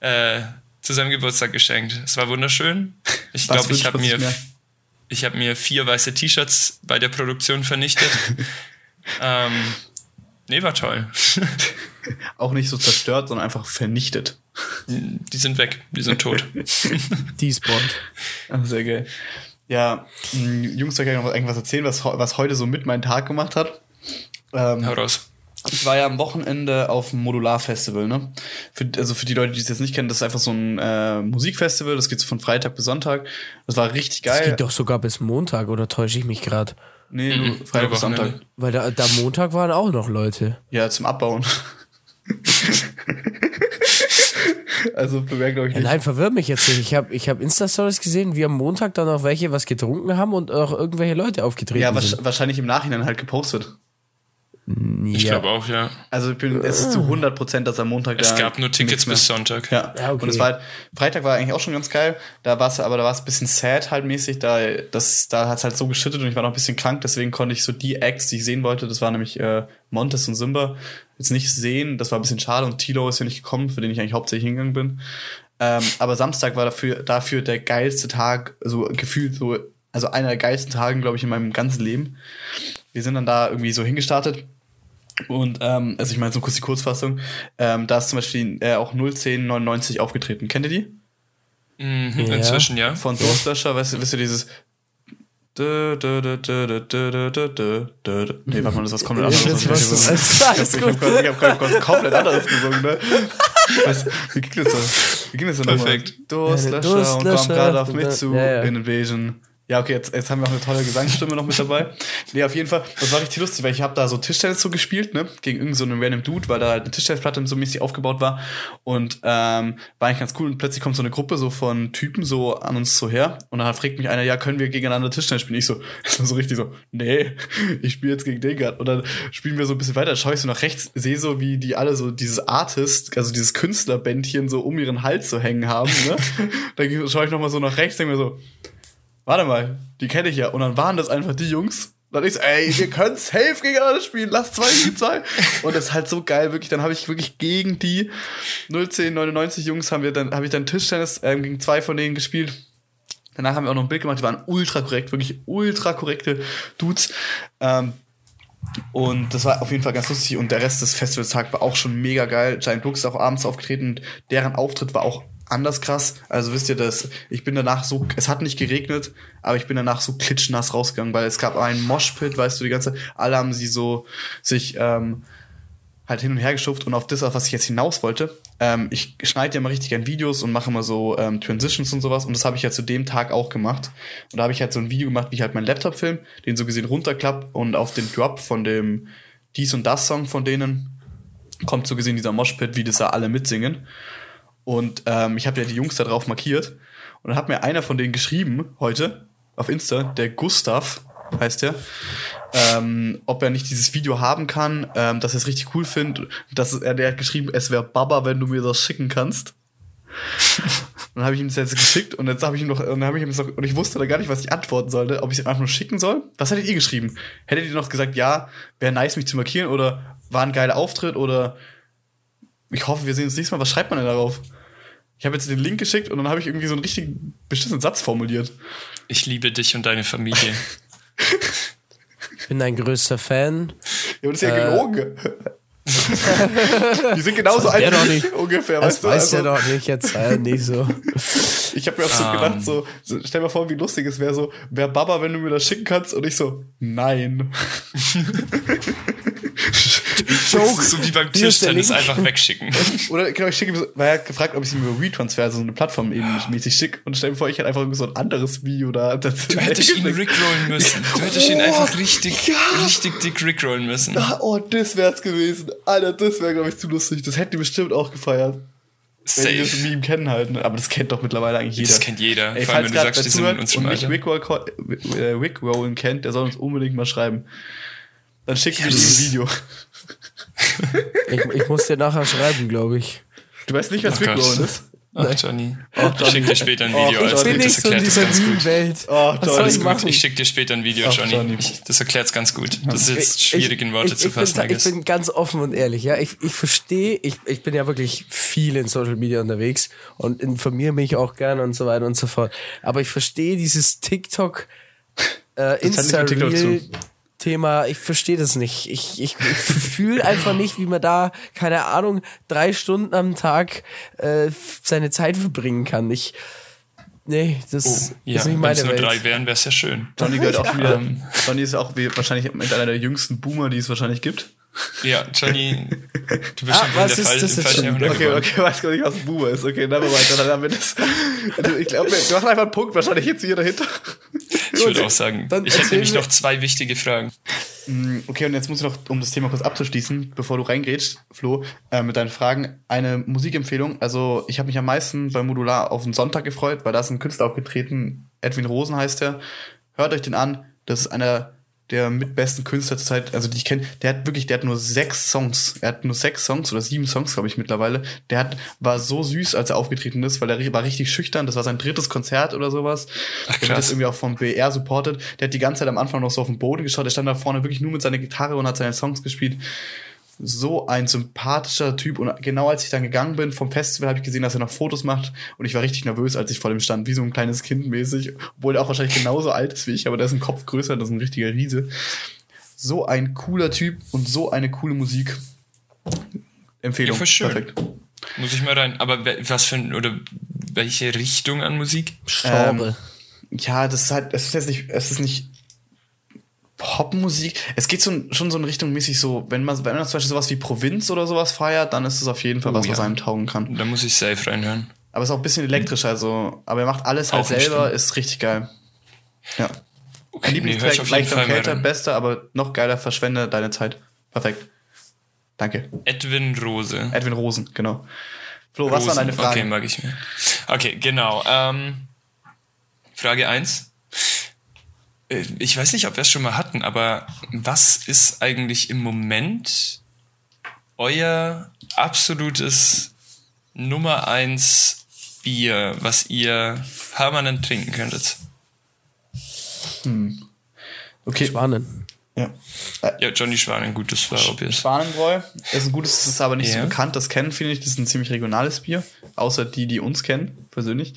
äh, zu seinem Geburtstag geschenkt. Es war wunderschön. Ich glaube, ich habe mir, ich hab mir vier weiße T-Shirts bei der Produktion vernichtet. ähm, nee, war toll. Auch nicht so zerstört, sondern einfach vernichtet. Die sind weg, die sind tot. Despawned. Ah, sehr geil. Ja, Jungs, soll ich noch irgendwas erzählen, was, was heute so mit meinen Tag gemacht hat? Ähm, Hau raus. Ich war ja am Wochenende auf dem Modular-Festival, ne? Für, also für die Leute, die es jetzt nicht kennen, das ist einfach so ein äh, Musikfestival, das geht so von Freitag bis Sonntag. Das war richtig Das geil. geht doch sogar bis Montag, oder täusche ich mich gerade? nee, nur Mhm, Freitag nur bis Sonntag. Weil da, da Montag waren auch noch Leute. Ja, zum Abbauen. also ich Ja, nicht. nein, verwirr mich jetzt nicht. Ich habe ich hab Insta-Stories gesehen, wie am Montag dann auch welche was getrunken haben und auch irgendwelche Leute aufgetreten Ja, sind. wahrsch- wahrscheinlich im Nachhinein halt gepostet. Ich Ja. glaube auch, ja. Also ich bin, es ist zu 100 Prozent, dass am Montag Es da gab nur Tickets bis Sonntag. Ja, Ja, okay. und es war halt, Freitag war eigentlich auch schon ganz geil. Da war es, aber da war es ein bisschen sad halt mäßig. Da, das, da hat es halt so geschüttet und ich war noch ein bisschen krank, deswegen konnte ich so die Acts, die ich sehen wollte, das war nämlich äh, Montes und Simba, jetzt nicht sehen. Das war ein bisschen schade und Tilo ist ja nicht gekommen, für den ich eigentlich hauptsächlich hingegangen bin. Ähm, aber Samstag war dafür, dafür der geilste Tag, so gefühlt so, also einer der geilsten Tagen, glaube ich, in meinem ganzen Leben. Wir sind dann da irgendwie so hingestartet. Und ähm, also ich meine so kurz die Kurzfassung, ähm, da ist zum Beispiel äh, auch 01099 aufgetreten. Kennt ihr die? Mhm, ja. Inzwischen, ja. Von Durstlöscher, weißt, du, wisst ihr dieses Dö, dö, dö, dö, dö, dö, dö, dö. Nee, warte mal, das ist was komplett anderes. Ich, ich habe hab, hab, hab gerade komplett anderes gesungen, ne? Was, wie ging das denn? Wie ging das denn nochmal? Perfekt. Durstlöscher, und kommt gerade auf mich zu, ja, ja. in Invasion. Ja, okay, jetzt, jetzt haben wir auch eine tolle Gesangsstimme noch mit dabei. Nee, auf jeden Fall, das war richtig lustig, weil ich habe da so Tischtennis so gespielt, ne, gegen irgendeinen so einen random Dude, weil da halt eine Tischtennisplatte so mäßig aufgebaut war und ähm, war eigentlich ganz cool und plötzlich kommt so eine Gruppe so von Typen so an uns so her und dann fragt mich einer, ja, können wir gegeneinander Tischtennis spielen? Ich so, so richtig so, nee, ich spiele jetzt gegen den grad. Und dann spielen wir so ein bisschen weiter, schaue ich so nach rechts, sehe so, wie die alle so dieses Artist, also dieses Künstlerbändchen so um ihren Hals so hängen haben, ne? dann schaue ich noch mal so nach rechts, denke mir so, warte mal, die kenne ich ja. Und dann waren das einfach die Jungs. Dann ich so, ey, wir können safe gegeneinander spielen, lass zwei gegen zwei. Und das ist halt so geil, wirklich. Dann habe ich wirklich gegen die 01099 Jungs haben wir dann, habe ich dann Tischtennis ähm, gegen zwei von denen gespielt. Danach haben wir auch noch ein Bild gemacht, die waren ultra korrekt, wirklich ultra korrekte Dudes. Ähm, und das war auf jeden Fall ganz lustig. Und der Rest des Festivaltags war auch schon mega geil. Giant Brooks ist auch abends aufgetreten und deren Auftritt war auch anders krass. Also wisst ihr das, ich bin danach so, es hat nicht geregnet, aber ich bin danach so klitschnass rausgegangen, weil es gab einen Moshpit, weißt du, die ganze, alle haben sie so sich ähm, halt hin und her geschupft und auf das, auf was ich jetzt hinaus wollte. Ähm, ich schneide ja mal richtig gern Videos und mache immer so ähm, Transitions und sowas und das habe ich ja zu dem Tag auch gemacht. Und da habe ich halt so ein Video gemacht, wie ich halt meinen Laptop film, den so gesehen runterklapp und auf den Drop von dem Dies und Das Song von denen kommt so gesehen dieser Moshpit, wie das da alle mitsingen. Und ähm, ich habe ja die Jungs da drauf markiert und dann hat mir einer von denen geschrieben heute auf Insta, der Gustav heißt der, ähm, ob er nicht dieses Video haben kann, ähm, dass er es richtig cool findet. Dass er, der hat geschrieben, es wäre Baba, wenn du mir das schicken kannst. dann habe ich ihm das jetzt geschickt und jetzt habe ich ihm noch, und dann habe ich ihm noch, und ich wusste da gar nicht, was ich antworten sollte, ob ich es einfach nur schicken soll. Was hättet ihr geschrieben? Hättet ihr noch gesagt, ja, wäre nice, mich zu markieren oder war ein geiler Auftritt oder ich hoffe, wir sehen uns nächstes Mal. Was schreibt man denn darauf? Ich habe jetzt den Link geschickt und dann habe ich irgendwie so einen richtig beschissenen Satz formuliert. Ich liebe dich und deine Familie. Ich bin dein größter Fan. Ja, aber das ist ja Äh, gelogen. Die sind genauso Das alt doch wie ich ungefähr, Das weißt du? weiß Also, der doch nicht, jetzt sei nicht so. Ich habe mir auch so Ähm. gedacht, so, stell mal vor, wie lustig es wäre, so, wer Baba, wenn du mir das schicken kannst? Und ich so, nein. Joke. So wie beim Tischtennis einfach wegschicken. Oder genau, ich schicke ihm so, er hat gefragt, ob ich ihm über WeTransfer, also so eine Plattform eben mäßig schicke. Und stell mir vor, ich hätte einfach so ein anderes Video da. dazu Du hättest ihn rickrollen müssen. Du hättest ihn Oh, einfach richtig, ja. richtig dick rickrollen müssen. Oh, das wär's gewesen. Alter, das wäre, glaube ich, zu lustig. Das hätten die bestimmt auch gefeiert. Wenn die das Safe. Meme kennen halt. ne? Aber das kennt doch mittlerweile eigentlich jeder. Das kennt jeder. Ey, Vor allem, wenn du sagst, die sind in zuhört unserem und nicht Rickrollen kennt, der soll uns unbedingt mal schreiben. Dann schickt Ja, mir das ein ist- Video. Ich, ich muss dir nachher schreiben, glaube ich. Du weißt nicht, was Oh. Rickrollen ist? Ach, Johnny. Ach, Ich schick dir später ein Video. bin gut, Bin das nicht so in erklärt dieser ganz gut. Soll Johnny, ich gut. machen? Ich schick dir später ein Video, Ach, Johnny. Johnny. Ich, das erklärt's ganz gut. Das ist jetzt Ich- schwierig in Worte ich, zu fassen. Bin, ich bin ganz offen und ehrlich, ja. Ich, ich verstehe, ich, ich bin ja wirklich viel in Social Media unterwegs und informiere mich auch gerne und so weiter und so fort. Aber ich verstehe dieses TikTok, äh, hat Thema, ich verstehe das nicht. Ich, ich, ich fühle einfach nicht, wie man da, keine Ahnung, drei Stunden am Tag äh, seine Zeit verbringen kann. Ich, nee, das Oh, ist ja, nicht wenn meine es nur Welt. drei wären, wäre es ja schön. Johnny gehört auch Ja. wieder. Johnny ist auch wie, wahrscheinlich mit einer der jüngsten Boomer, die es wahrscheinlich gibt. Ja, Johnny, du bist Ah, schon in was der ist Fall, das jetzt falschen schon Okay, geboren. okay, weiß gar nicht, was ein Boomer ist. Okay, never mind. Dann haben wir das. Also, ich glaube, wir machen einfach einen Punkt, wahrscheinlich jetzt hier dahinter. Ich würde auch sagen, Dann ich hätte nämlich noch zwei wichtige Fragen. Okay, und jetzt muss ich noch, um das Thema kurz abzuschließen, bevor du reingrätst, Flo, äh, mit deinen Fragen, eine Musikempfehlung. Also, ich habe mich am meisten bei Modular auf den Sonntag gefreut, weil da ist ein Künstler aufgetreten, Edwin Rosen heißt er. Hört euch den an. Das ist einer der mitbesten Künstler zur Zeit, also die ich kenne. Der hat wirklich, der hat nur sechs Songs. Er hat nur sechs Songs oder sieben Songs, glaube ich, mittlerweile. Der hat, war so süß, als er aufgetreten ist, weil er war richtig schüchtern. Das war sein drittes Konzert oder sowas. Ach, Der wird krass. jetzt irgendwie auch vom BR supported. Der hat die ganze Zeit am Anfang noch so auf den Boden geschaut. Der stand da vorne wirklich nur mit seiner Gitarre und hat seine Songs gespielt. So ein sympathischer Typ. Und genau als ich dann gegangen bin vom Festival, habe ich gesehen, dass er noch Fotos macht. Und ich war richtig nervös, als ich vor dem stand, wie so ein kleines Kind mäßig. Obwohl er auch wahrscheinlich genauso alt ist wie ich, aber der ist ein Kopf größer, das ist ein richtiger Riese. So ein cooler Typ und so eine coole Musik. Empfehlung. Ja, schön. Perfekt. Muss ich mal rein. Aber was für ein, oder welche Richtung an Musik? Genre. Ja, das ist halt, es ist jetzt nicht, es ist nicht Popmusik. Es geht so, schon so in Richtung mäßig so, wenn man, wenn man zum Beispiel sowas wie Provinz oder sowas feiert, dann ist es auf jeden Fall Oh, was, was ja. einem taugen kann. Da muss ich safe reinhören. Aber es ist auch ein bisschen elektrisch, also, aber er macht alles halt Auch selber, ist richtig geil. Ja. Okay, ich Lieblingstrack, auf jeden leicht Fall am rein. bester, aber noch geiler, verschwende deine Zeit. Perfekt. Danke. Edwin Rose. Edwin Rosen, genau. Flo, was waren Rosen. deine Fragen? Okay, mag ich mir. Okay, genau. Ähm, Frage 1. Ich weiß nicht, ob wir es schon mal hatten, aber was ist eigentlich im Moment euer absolutes Nummer 1 Bier, was ihr permanent trinken könntet? Okay. Spannend. Ja. Ja, Johnny Schwanen, gut, das war obvious. Schwanenbräu ist ein gutes, das ist aber nicht Ja. so bekannt. Das kennen viele nicht. Das ist ein ziemlich regionales Bier. Außer die, die uns kennen, persönlich.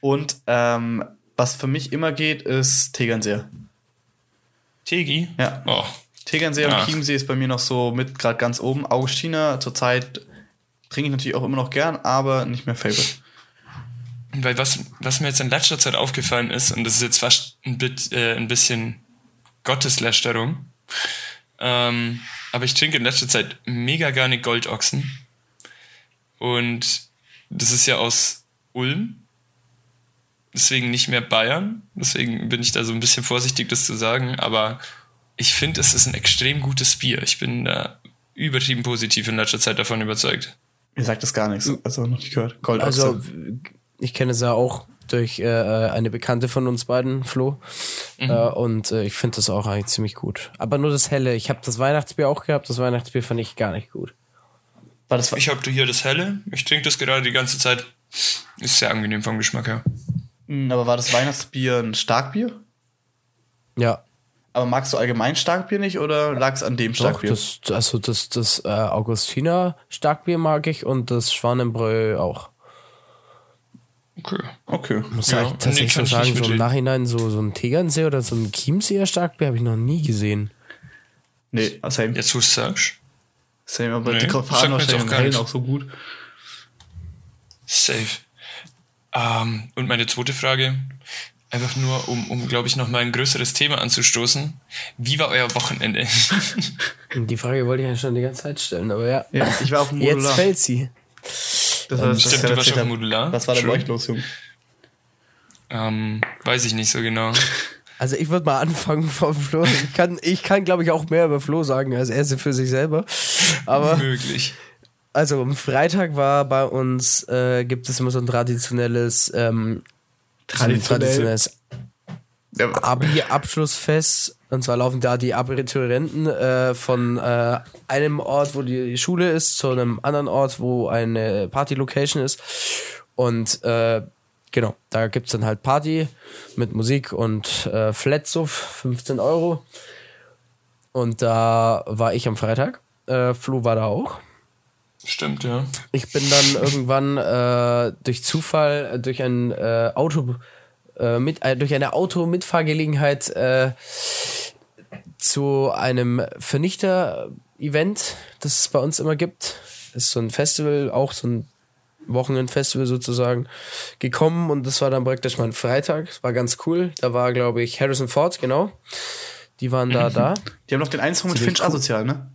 Und ähm, was für mich immer geht, ist Tegernseer. Tegi? Ja. Oh, Tegernseer Ah. und Chiemsee ist bei mir noch so mit gerade ganz oben. Augustiner zurzeit trinke ich natürlich auch immer noch gern, aber nicht mehr Favorite. Weil was, was mir jetzt in letzter Zeit aufgefallen ist, und das ist jetzt fast ein, bit, äh, ein bisschen Gotteslästerung, ähm, aber ich trinke in letzter Zeit mega gerne Goldochsen. Und das ist ja aus Ulm. Deswegen nicht mehr Bayern. Deswegen bin ich da so ein bisschen vorsichtig, das zu sagen. Aber ich finde, es ist ein extrem gutes Bier. Ich bin da übertrieben positiv in letzter Zeit davon überzeugt. Mir sagt das gar nichts. Also noch nicht gehört. Gold Also, ich kenne es ja auch durch äh, eine Bekannte von uns beiden, Flo. Äh, und äh, ich finde das auch eigentlich ziemlich gut. Aber nur das Helle. Ich habe das Weihnachtsbier auch gehabt. Das Weihnachtsbier fand ich gar nicht gut. war das Ich habe hier das Helle. Ich trinke das gerade die ganze Zeit. Ist sehr angenehm vom Geschmack her. Aber war das Weihnachtsbier ein Starkbier? Ja. Aber magst du allgemein Starkbier nicht oder lag es an dem Doch, Starkbier? das, also das, das äh, Augustiner Starkbier mag ich und das Schwanenbräu auch. Okay. okay. Muss Ja, ich nee, tatsächlich kann so sagen, so im. Nachhinein so, so ein Tegernsee oder so ein Chiemseer Starkbier habe ich noch nie gesehen. Nee, same. Jetzt, wo du sagst. Same, aber Nee, die jetzt wahrscheinlich auch auch so gut. Safe. Ähm, und meine zweite Frage, einfach nur, um, um glaube ich, nochmal ein größeres Thema anzustoßen. Wie war euer Wochenende? Die Frage wollte ich ja schon die ganze Zeit stellen, aber ja. Ja, ich war auf dem Jetzt Modular. fällt sie. Das war das, Stimmt, was ich du warst auf hab. Modular. Was war da bei euch los, Junge? ähm, weiß ich nicht so genau. Also ich würde mal anfangen vom Flo. Ich kann, ich kann glaube ich, auch mehr über Flo sagen als er für sich selber. Aber Möglich. Also am Freitag war bei uns, äh, gibt es immer so ein traditionelles, ähm, Traditionell. traditionelles Abi-Abschlussfest. Und zwar laufen da die Abiturienten äh, von äh, einem Ort, wo die Schule ist, zu einem anderen Ort, wo eine Party-Location ist. Und äh, genau, da gibt's dann halt Party mit Musik und äh, Flatsuff, 15 Euro. Und da war ich am Freitag. Äh, Flo war da auch. Stimmt, ja. Ich bin dann irgendwann äh, durch Zufall, äh, durch ein äh, Auto, äh, mit, äh, durch eine Auto-Mitfahrgelegenheit äh, zu einem Vernichter-Event, das es bei uns immer gibt. Das ist so ein Festival, auch so ein Wochenendfestival sozusagen, gekommen und das war dann praktisch mein Freitag. Das war ganz cool. Da war, glaube ich, Harrison Ford, genau. Die waren da, da. Die haben noch den Song mit Finch cool. Asozial, ne?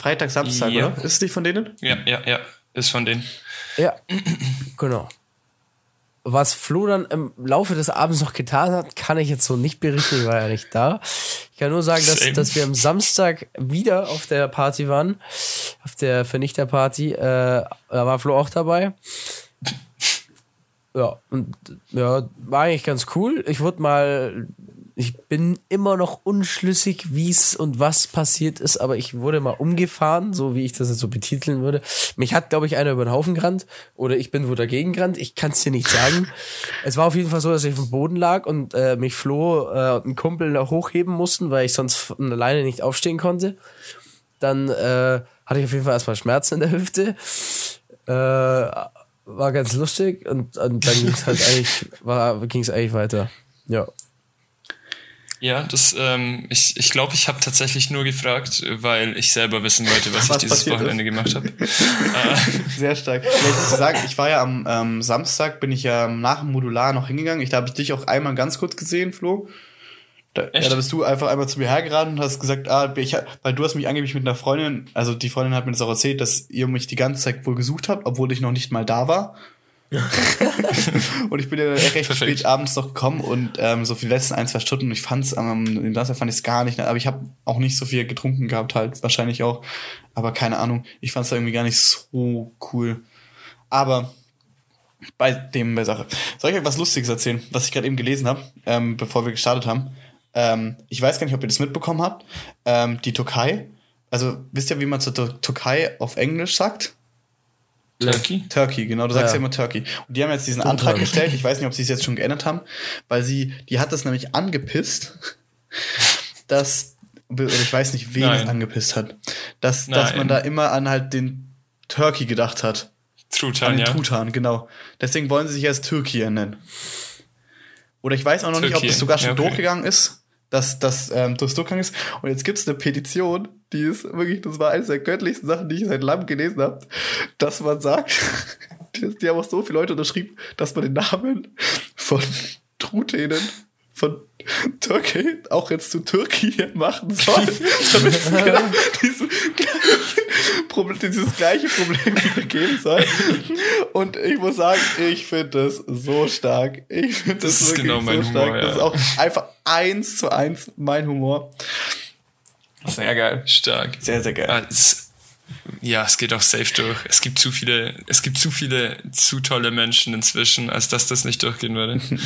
Freitag, Samstag, Ja. oder? Ist es nicht von denen? Ja, ja, ja. Ist von denen. Ja, genau. Was Flo dann im Laufe des Abends noch getan hat, kann ich jetzt so nicht berichten, ich war ja nicht da. Ich kann nur sagen, dass, dass wir am Samstag wieder auf der Party waren, auf der Vernichterparty. Äh, da war Flo auch dabei. Ja, und ja, war eigentlich ganz cool. Ich wurde mal, ich bin immer noch unschlüssig, wie es und was passiert ist, aber ich wurde mal umgefahren, so wie ich das jetzt so betiteln würde. Mich hat, glaube ich, einer über den Haufen gerannt oder ich bin wo dagegen gerannt. Ich kann es dir nicht sagen. es war auf jeden Fall so, dass ich auf dem Boden lag und äh, mich Flo äh, und ein Kumpel noch hochheben mussten, weil ich sonst von alleine nicht aufstehen konnte. Dann äh, hatte ich auf jeden Fall erstmal Schmerzen in der Hüfte. Äh, war ganz lustig und, und dann ging es halt eigentlich, war, ging's eigentlich weiter. Ja. Ja, das, ähm, ich ich, glaube, ich habe tatsächlich nur gefragt, weil ich selber wissen wollte, was, Was ich dieses passiert ist. Wochenende gemacht habe. Sehr stark. Ich muss sagen, ich war ja am ähm, Samstag, bin ich ja nach dem Modular noch hingegangen. Ich, da habe ich dich auch einmal ganz kurz gesehen, Flo. Da, ja, da bist du einfach einmal zu mir hergeraten und hast gesagt, ah, ich, weil du hast mich angeblich mit einer Freundin, also die Freundin hat mir das auch erzählt, dass ihr mich die ganze Zeit wohl gesucht habt, obwohl ich noch nicht mal da war. und ich bin ja recht Perfekt. spät abends noch gekommen und ähm, so für die letzten ein, zwei Stunden, ich fand's am ähm, Samstag fand ich es gar nicht, aber ich habe auch nicht so viel getrunken gehabt, halt wahrscheinlich auch. Aber keine Ahnung, ich fand's da irgendwie gar nicht so cool. Aber bei dem bei Sache. Soll ich euch was Lustiges erzählen, was ich gerade eben gelesen habe, ähm, bevor wir gestartet haben? Ähm, ich weiß gar nicht, ob ihr das mitbekommen habt. Ähm, die Türkei, also wisst ihr, wie man zur Tür- Türkei auf Englisch sagt? Turkey? Turkey, genau, du sagst Ja. ja immer Turkey. Und die haben jetzt diesen Antrag gestellt, ich weiß nicht, ob sie es jetzt schon geändert haben, weil sie, die hat das nämlich angepisst, dass, oder ich weiß nicht, wen es Nein. angepisst hat, dass, dass man da immer an halt den Turkey gedacht hat. An Truthahn, den ja. Truthahn, genau. Deswegen wollen sie sich als Türkei nennen. Oder ich weiß auch noch nicht, ob Türkei, das sogar schon ja, okay. durchgegangen ist, dass das ähm, das durchgegangen ist. Und jetzt gibt es eine Petition, die ist wirklich, das war eines der göttlichsten Sachen, die ich seit langem gelesen habe, dass man sagt, die, die haben auch so viele Leute unterschrieben, dass man den Namen von Truthähnen von Türkei auch jetzt zu Türkei machen soll. damit es genau diesen Problem, dieses gleiche Problem wieder geben soll. Und ich muss sagen, ich finde das so stark. Ich finde das, Das ist wirklich genau mein so Humor, stark. Das ja. ist auch einfach eins zu eins mein Humor. Sehr geil. Stark. Sehr, sehr geil. Ah, es, ja, es geht auch safe durch. Es gibt zu viele, es gibt zu viele, zu tolle Menschen inzwischen, als dass das nicht durchgehen würde.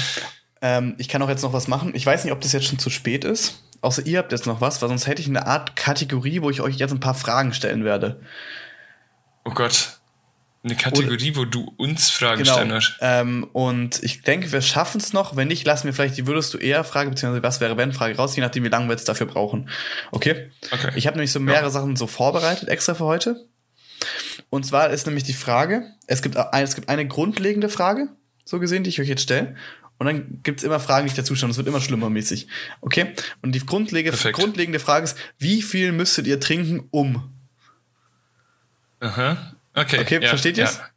Ähm, ich kann auch jetzt noch was machen. Ich weiß nicht, ob das jetzt schon zu spät ist. Außer ihr habt jetzt noch was, weil sonst hätte ich eine Art Kategorie, wo ich euch jetzt ein paar Fragen stellen werde. Oh Gott. Eine Kategorie, wo du uns Fragen Genau. stellen musst. Ähm, und ich denke, wir schaffen es noch. Wenn nicht, lassen wir vielleicht die würdest du eher Frage, beziehungsweise was wäre wenn Frage raus, je nachdem, wie lange wir jetzt dafür brauchen. Okay? Okay. Ich habe nämlich so mehrere Sachen so vorbereitet, extra für heute. Und zwar ist nämlich die Frage, es gibt, ein, es gibt eine grundlegende Frage, so gesehen, die ich euch jetzt stelle. Und dann gibt's immer Fragen, die ich dazu stellen. Es wird immer schlimmer mäßig. Okay? Und die grundlegende, grundlegende Frage ist, wie viel müsstet ihr trinken, um? Aha. Okay. Okay, ja, versteht ihr's? ja.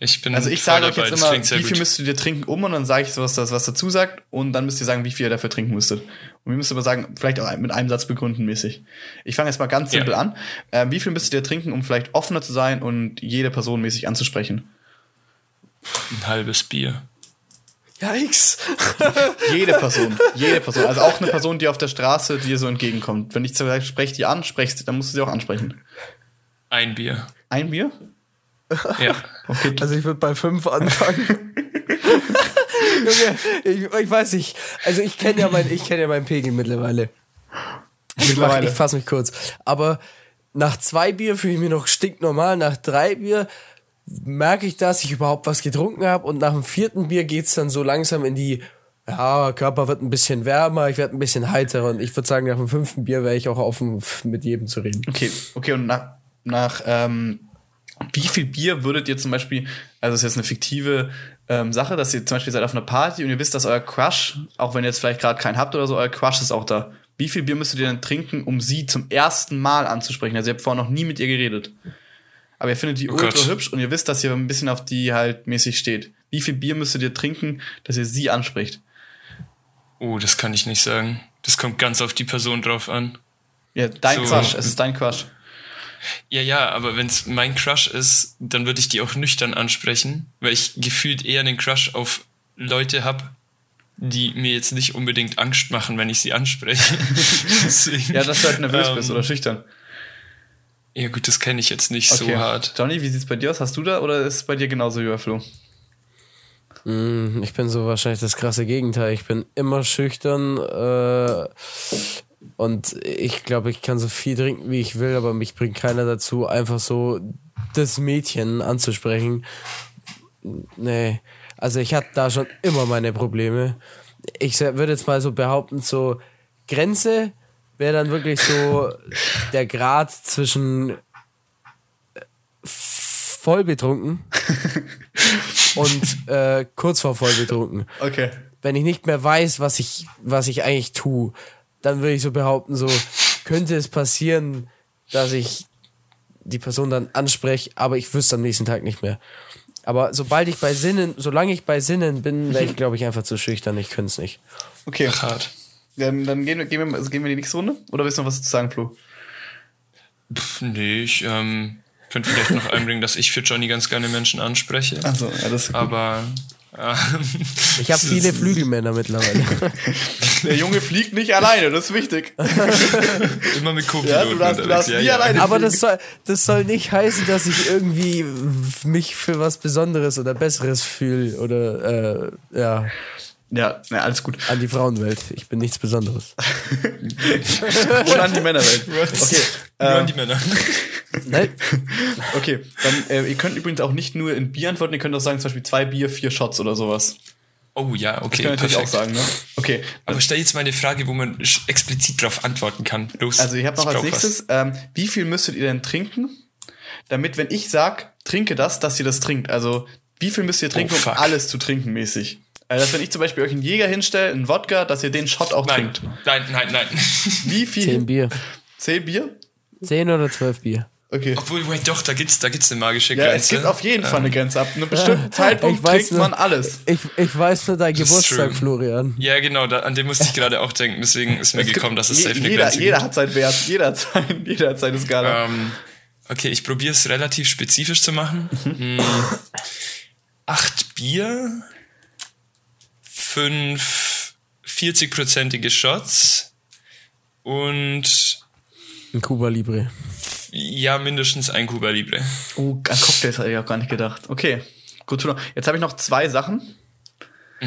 Ich bin Also ich sage euch jetzt immer, wie viel gut. müsst ihr trinken um und dann sage ich so, was das was dazu sagt und dann müsst ihr sagen, wie viel ihr dafür trinken müsstet. Und wir müssen aber sagen, vielleicht auch mit einem Satz begründen mäßig. Ich fange jetzt mal ganz Ja. simpel an. Ähm, wie viel müsstet ihr trinken, um vielleicht offener zu sein und jede Person mäßig anzusprechen? Ein halbes Bier. Yikes. Jede Person, jede Person. Also auch eine Person, die auf der Straße dir so entgegenkommt. Wenn ich zum Beispiel spreche die an, sprechst, dann musst du sie auch ansprechen. Ein Bier. Ein Bier? Ja. Okay. Also ich würde bei fünf anfangen. Junge, ich, ich weiß nicht. Also ich kenne ja mein, ich kenne ja meinen Pegel mittlerweile. Ich, Mittlerweile. ich fasse mich kurz. Aber nach zwei Bier fühle ich mich noch stinknormal. Nach drei Bier merke ich, dass ich überhaupt was getrunken habe. Und nach dem vierten Bier geht's dann so langsam in die, ja, Körper wird ein bisschen wärmer, ich werde ein bisschen heiterer. Und ich würde sagen, nach dem fünften Bier wäre ich auch offen, mit jedem zu reden. Okay, okay, und nach, nach ähm, wie viel Bier würdet ihr zum Beispiel, also ist jetzt eine fiktive ähm, Sache, dass ihr zum Beispiel seid auf einer Party und ihr wisst, dass euer Crush, auch wenn ihr jetzt vielleicht gerade keinen habt oder so, euer Crush ist auch da. Wie viel Bier müsstet ihr denn trinken, um sie zum ersten Mal anzusprechen? Also ihr habt vorher noch nie mit ihr geredet. Aber ihr findet die Oh ultra Gott. hübsch und ihr wisst, dass ihr ein bisschen auf die halt mäßig steht. Wie viel Bier müsstet ihr trinken, dass ihr sie anspricht? Oh, das kann ich nicht sagen. Das kommt ganz auf die Person drauf an. Ja, dein So. Crush, es ist dein Crush. Ja, ja, aber wenn es mein Crush ist, dann würde ich die auch nüchtern ansprechen, weil ich gefühlt eher einen Crush auf Leute habe, die mir jetzt nicht unbedingt Angst machen, wenn ich sie anspreche. Deswegen, Ja, dass du halt nervös ähm, bist oder schüchtern. Ja gut, das kenne ich jetzt nicht so hart. Johnny, wie sieht's bei dir aus? Hast du da oder ist es bei dir genauso wie bei Flo? Mm, Ich bin so wahrscheinlich das krasse Gegenteil. Ich bin immer schüchtern äh, und ich glaube, ich kann so viel trinken, wie ich will, aber mich bringt keiner dazu, einfach so das Mädchen anzusprechen. Nee, also ich hatte da schon immer meine Probleme. Ich würde jetzt mal so behaupten, so Grenze wäre dann wirklich so der Grad zwischen äh, voll betrunken und äh, kurz vor voll betrunken. Okay. Wenn ich nicht mehr weiß, was ich, was ich eigentlich tue, dann würde ich so behaupten, so könnte es passieren, dass ich die Person dann anspreche, aber ich wüsste am nächsten Tag nicht mehr. Aber sobald ich bei Sinnen, solange ich bei Sinnen bin, wäre ich, glaube ich, einfach zu schüchtern. Ich könnte es nicht. Okay. Ach, hart. Dann, dann gehen, wir, gehen, wir, also gehen wir in die nächste Runde? Oder willst du noch was zu sagen, Flo? Pff, nee, ich ähm, könnte vielleicht noch einbringen, dass ich für Johnny ganz gerne Menschen anspreche. Also, ja, das ist gut. Aber ähm, Ich habe viele Flügelmänner mittlerweile. Der Junge fliegt nicht alleine, das ist wichtig. immer mit Co-Piloten Ja, du darfst- du darfst nie alleine Aber das soll, das soll nicht heißen, dass ich irgendwie mich für was Besonderes oder Besseres fühle oder äh, ja, Ja, na, alles gut. an die Frauenwelt. Ich bin nichts Besonderes. Und an die Männerwelt. Okay, Nur an ähm, die Männer. Nein. okay. Dann, äh, ihr könnt übrigens auch nicht nur in Bier antworten, ihr könnt auch sagen, zum Beispiel zwei Bier, vier Shots oder sowas. Oh ja, Das okay, könnt ihr natürlich perfekt. auch sagen, ne? Okay. Aber stell jetzt mal eine Frage, wo man explizit darauf antworten kann. Los. Also ich habe noch als brauch was. nächstes, ähm, wie viel müsstet ihr denn trinken, damit, wenn ich sag, trinke das, dass ihr das trinkt? Also, wie viel müsst ihr trinken, um fuck. alles zu trinken mäßig? Also, dass wenn ich zum Beispiel euch einen Jäger hinstelle, einen Wodka, dass ihr den Shot auch Nein, trinkt. nein, nein, nein. Wie viel? Zehn Bier. Zehn Bier? Zehn oder zwölf Bier. Okay. Obwohl, wait, doch, da gibt's, da gibt's eine magische Ja, Grenze. es gibt auf jeden Fall eine Grenze. Ab einem bestimmten Ich Zeitpunkt weiß trinkt nur- man alles. Ich, ich weiß nur dein Das Geburtstag. Florian. Ja, genau, da, an dem musste ich gerade auch denken. Deswegen ist mir Es gibt- gekommen, dass es safe eine Grenze jeder gibt. hat seinen Wert. Jeder hat, sein, jeder hat seine Skala. Ähm, okay, ich probiere es relativ spezifisch zu machen. Hm, acht Bier, fünf 40-prozentige Shots und Ein Cuba Libre. ja, mindestens ein Cuba Libre. Oh, an Cocktails hatte ich auch gar nicht gedacht. Okay, gut zu. Jetzt habe ich noch zwei Sachen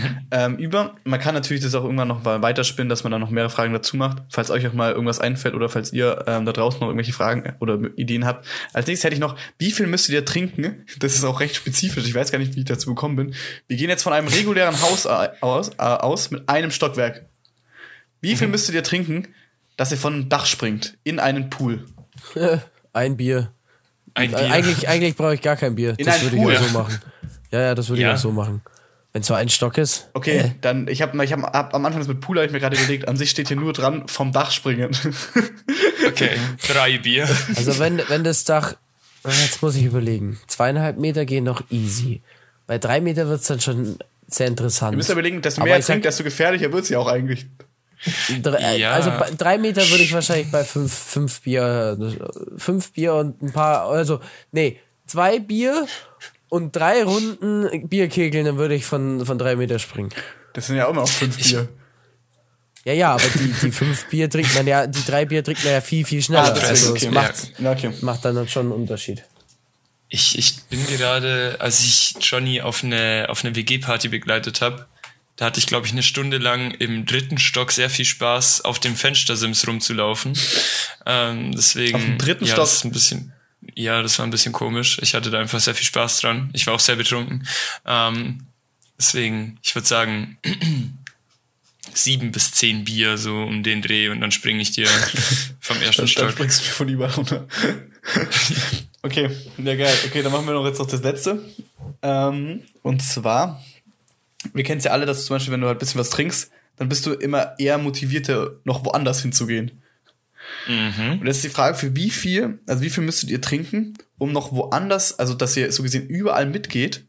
ähm, über. Man kann natürlich das auch irgendwann noch mal weiterspinnen, dass man da noch mehrere Fragen dazu macht, falls euch auch mal irgendwas einfällt oder falls ihr ähm, da draußen noch irgendwelche Fragen oder Ideen habt. Als nächstes hätte ich noch, wie viel müsstet ihr trinken? Das ist auch recht spezifisch. Ich weiß gar nicht, wie ich dazu gekommen bin. Wir gehen jetzt von einem regulären Haus äh, aus, äh, aus mit einem Stockwerk. Wie viel müsstet ihr trinken, dass ihr von einem Dach springt in einen Pool? Ein Bier. Ein Äh, Bier. Eigentlich, eigentlich brauche ich gar kein Bier. In das einen würde ich Pool. auch so machen. Ja, ja, das würde Ja. ich auch so machen. Wenn es so ein Stock ist. Okay, Äh, dann ich habe ich hab, hab am Anfang das mit Pool habe ich mir gerade überlegt, an sich steht hier nur dran vom Dach springen. Okay, drei Bier. Also wenn, wenn das Dach Jetzt muss ich überlegen. Zweieinhalb Meter gehen noch easy. Bei drei Meter wird's dann schon sehr interessant. Du musst ja überlegen, desto mehr er trinkt, desto gefährlicher wird's ja auch eigentlich. Drei, Ja. Also bei drei Meter würde ich wahrscheinlich bei fünf, fünf Bier, fünf Bier und ein paar, also nee, zwei Bier und drei Runden Bier kegeln, dann würde ich von, von drei Meter springen. Das sind ja auch immer noch fünf Bier. Ja, ja, aber die, die fünf Bier trinkt man ja, die drei Bier trinkt man ja viel, viel schneller. Ah, das also okay. macht, Ja, okay. macht dann schon einen Unterschied. Ich, ich bin gerade, als ich Johnny auf eine, auf eine WG-Party begleitet habe, da hatte ich, glaube ich, eine Stunde lang im dritten Stock sehr viel Spaß, auf dem Fenstersims rumzulaufen. Ähm, deswegen. Auf dem dritten ja, Stock? Das ist ein bisschen, ja, das war ein bisschen komisch. Ich hatte da einfach sehr viel Spaß dran. Ich war auch sehr betrunken. Ähm, deswegen, ich würde sagen, sieben bis zehn Bier so um den Dreh und dann springe ich dir vom ersten Dann, dann Stock. springst du mir von überall runter. okay, ja geil. Okay, dann machen wir noch jetzt noch das letzte. Ähm, und zwar, wir kennen es ja alle, dass du zum Beispiel, wenn du halt ein bisschen was trinkst, dann bist du immer eher motivierter, noch woanders hinzugehen. Mhm. Und jetzt ist die Frage, für wie viel, also wie viel müsstet ihr trinken, um noch woanders, also dass ihr so gesehen überall mitgeht,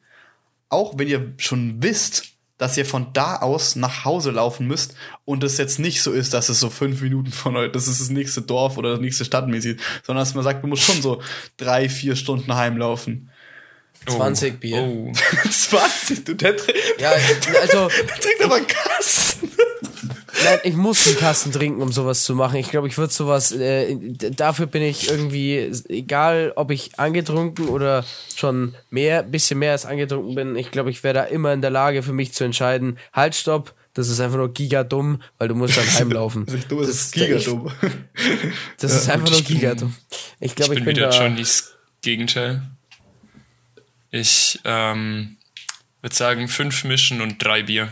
auch wenn ihr schon wisst, dass ihr von da aus nach Hause laufen müsst und es jetzt nicht so ist, dass es so fünf Minuten von euch, das ist das nächste Dorf oder das nächste Stadtmäßig, ist, sondern dass man sagt, man muss schon so drei, vier Stunden heimlaufen. 20 Bier. Oh. 20, du, der, trinkt- Ja, also, der trinkt aber Kasten. Nein, ich muss einen Kasten trinken, um sowas zu machen. Ich glaube, ich würde sowas, äh, dafür bin ich irgendwie, egal ob ich angetrunken oder schon mehr, bisschen mehr als angetrunken bin, ich glaube, ich wäre da immer in der Lage für mich zu entscheiden, halt, stopp, das ist einfach nur gigadumm, weil du musst dann heimlaufen. Das ist dumm, das ist ich- gigadumm. Das ist einfach nur gigadumm. Ich glaube, ich ich bin wieder da. Johnnys Gegenteil. Ich ähm, würde sagen fünf Mischen und drei Bier.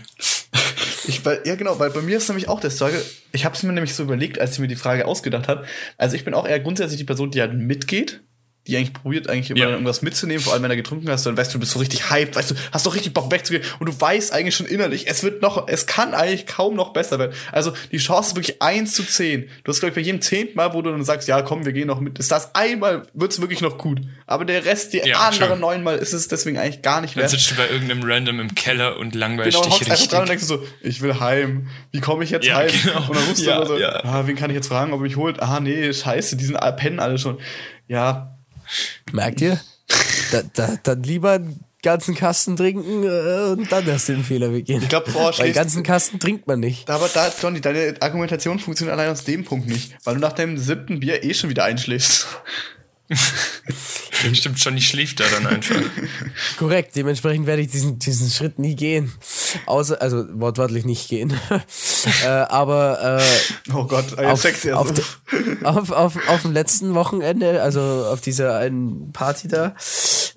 Ich, weil, ja, genau, weil bei mir ist nämlich auch der Struggle. Ich habe es mir nämlich so überlegt, als ich mir die Frage ausgedacht habe. Also ich bin auch eher grundsätzlich die Person, die halt mitgeht, die eigentlich probiert, eigentlich immer Ja. dann irgendwas mitzunehmen, vor allem wenn er getrunken hast, dann weißt du, du bist so richtig hyped, weißt du, hast doch richtig Bock wegzugehen und du weißt eigentlich schon innerlich, es wird noch, es kann eigentlich kaum noch besser werden. Also die Chance ist wirklich 1 zu 10. Du hast, glaube ich, bei jedem zehnten Mal, wo du dann sagst, ja, komm, wir gehen noch mit, ist das einmal, wird's wirklich noch gut. Aber der Rest, die Ja, anderen neunmal, ist es deswegen eigentlich gar nicht Dann wert. sitzt du bei irgendeinem Random im Keller und langweilst Genau, dich richtig. dran und denkst du so, ich will heim. Wie komme ich jetzt Ja, heim? genau. Und dann rufst du Ja, so, ja. ah, wen kann ich jetzt fragen, ob mich holt? Ah, nee, scheiße, die sind alle- pennen alle schon. Ja, Merkt ihr? da, da, dann lieber einen ganzen Kasten trinken äh, und dann erst den Fehler begehen. Ich glaub, vorher Weil ganzen Kasten trinkt man nicht. aber da, Johnny, deine Argumentation funktioniert allein aus dem Punkt nicht, weil du nach deinem siebten Bier eh schon wieder einschläfst. Stimmt, Johnny schläft da dann einfach. Korrekt, dementsprechend werde ich diesen, diesen Schritt nie gehen. Außer, also wortwörtlich nicht gehen. äh, aber äh, Oh Gott, auf, jetzt sexy auf, auf, auf, auf dem letzten Wochenende, also auf dieser einen Party da,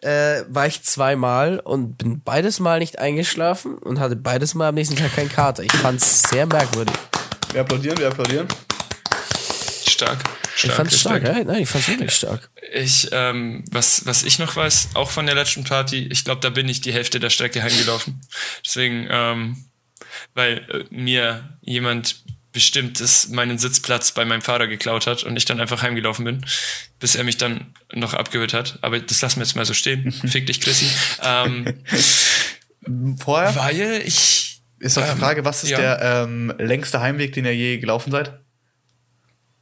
äh, war ich zweimal und bin beides Mal nicht eingeschlafen und hatte beides Mal am nächsten Tag keinen Kater. Ich fand's sehr merkwürdig. Wir applaudieren, wir applaudieren. Stark. Ich stark fand's stark, stark. ja? Nein, ich fand's wirklich stark. Ich, ähm, was, was ich noch weiß, auch von der letzten Party, ich glaube, da bin ich die Hälfte der Strecke heimgelaufen. Deswegen, ähm, weil äh, mir jemand bestimmtes meinen Sitzplatz bei meinem Fahrer geklaut hat und ich dann einfach heimgelaufen bin, bis er mich dann noch abgeholt hat. Aber das lassen wir jetzt mal so stehen. Fick dich, Chrissy. Ähm, Vorher weil ich ist doch die ähm, Frage, was ist ja. der ähm, längste Heimweg, den ihr je gelaufen seid?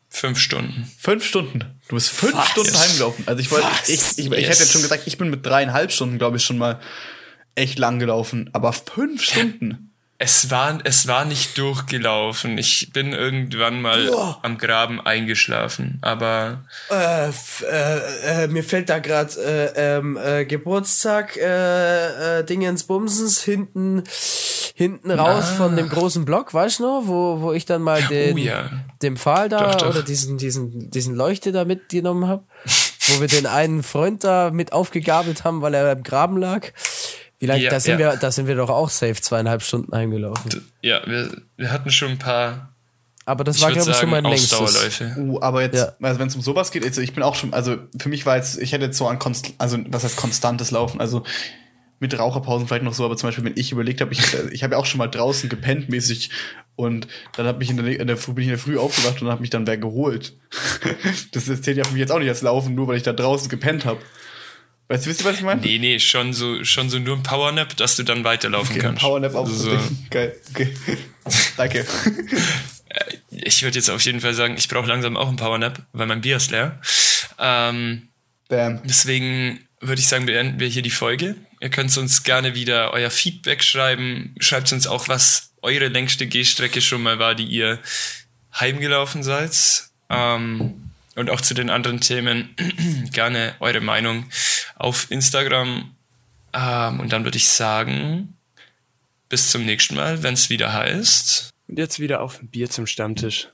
Fünf Stunden. Fünf Stunden. Du bist fünf Was? Stunden Yes. heimgelaufen. Also ich wollte, Was? ich, ich, ich hätte Yes. jetzt schon gesagt, ich bin mit dreieinhalb Stunden, glaube ich, schon mal echt lang gelaufen. Aber fünf Stunden. Es war, es war nicht durchgelaufen. Ich bin irgendwann mal Boah. am Graben eingeschlafen. Aber Äh, äh, äh, mir fällt da gerade äh, ähm, äh, Geburtstag äh, äh, Dingens Bumsens hinten hinten raus Ah. von dem großen Block, weißt du noch, wo, wo ich dann mal den, Oh ja. dem Pfahl da Doch, doch. oder diesen, diesen, diesen Leuchte da mitgenommen habe, wo wir den einen Freund da mit aufgegabelt haben, weil er im Graben lag. Wie lange, Ja, da sind ja. wir, da sind wir doch auch safe zweieinhalb Stunden heimgelaufen. ja, wir, wir hatten schon ein paar, Aber das ich war, glaube ich, sagen, mein längstes. Uh, aber jetzt, Ja. also wenn es um sowas geht, also ich bin auch schon, also für mich war jetzt, ich hätte jetzt so an konst, also was heißt konstantes Laufen, also mit Raucherpausen vielleicht noch so, aber zum Beispiel, wenn ich überlegt habe, ich, ich habe ja auch schon mal draußen gepennt mäßig Und dann hab mich in der, in der, bin ich in der Früh aufgewacht und habe mich dann wer geholt. das, das zählt ja für mich jetzt auch nicht als Laufen, nur weil ich da draußen gepennt habe. Weißt du, wisst ihr, was ich meine? Nee, nee, schon so, schon so nur ein Powernap, dass du dann weiterlaufen okay, kannst. Powernap auch Also so. Geil, okay. Danke. Ich würde jetzt auf jeden Fall sagen, ich brauche langsam auch einen Powernap, weil mein Bier ist leer. Ähm, Bam. Deswegen würde ich sagen, beenden wir hier die Folge. Ihr könnt uns gerne wieder euer Feedback schreiben. Schreibt uns auch, was eure längste Gehstrecke schon mal war, die ihr heimgelaufen seid. Ähm, und auch zu den anderen Themen gerne eure Meinung auf Instagram. Ähm, und dann würde ich sagen, bis zum nächsten Mal, wenn es wieder heißt. Und jetzt wieder auf ein Bier zum Stammtisch.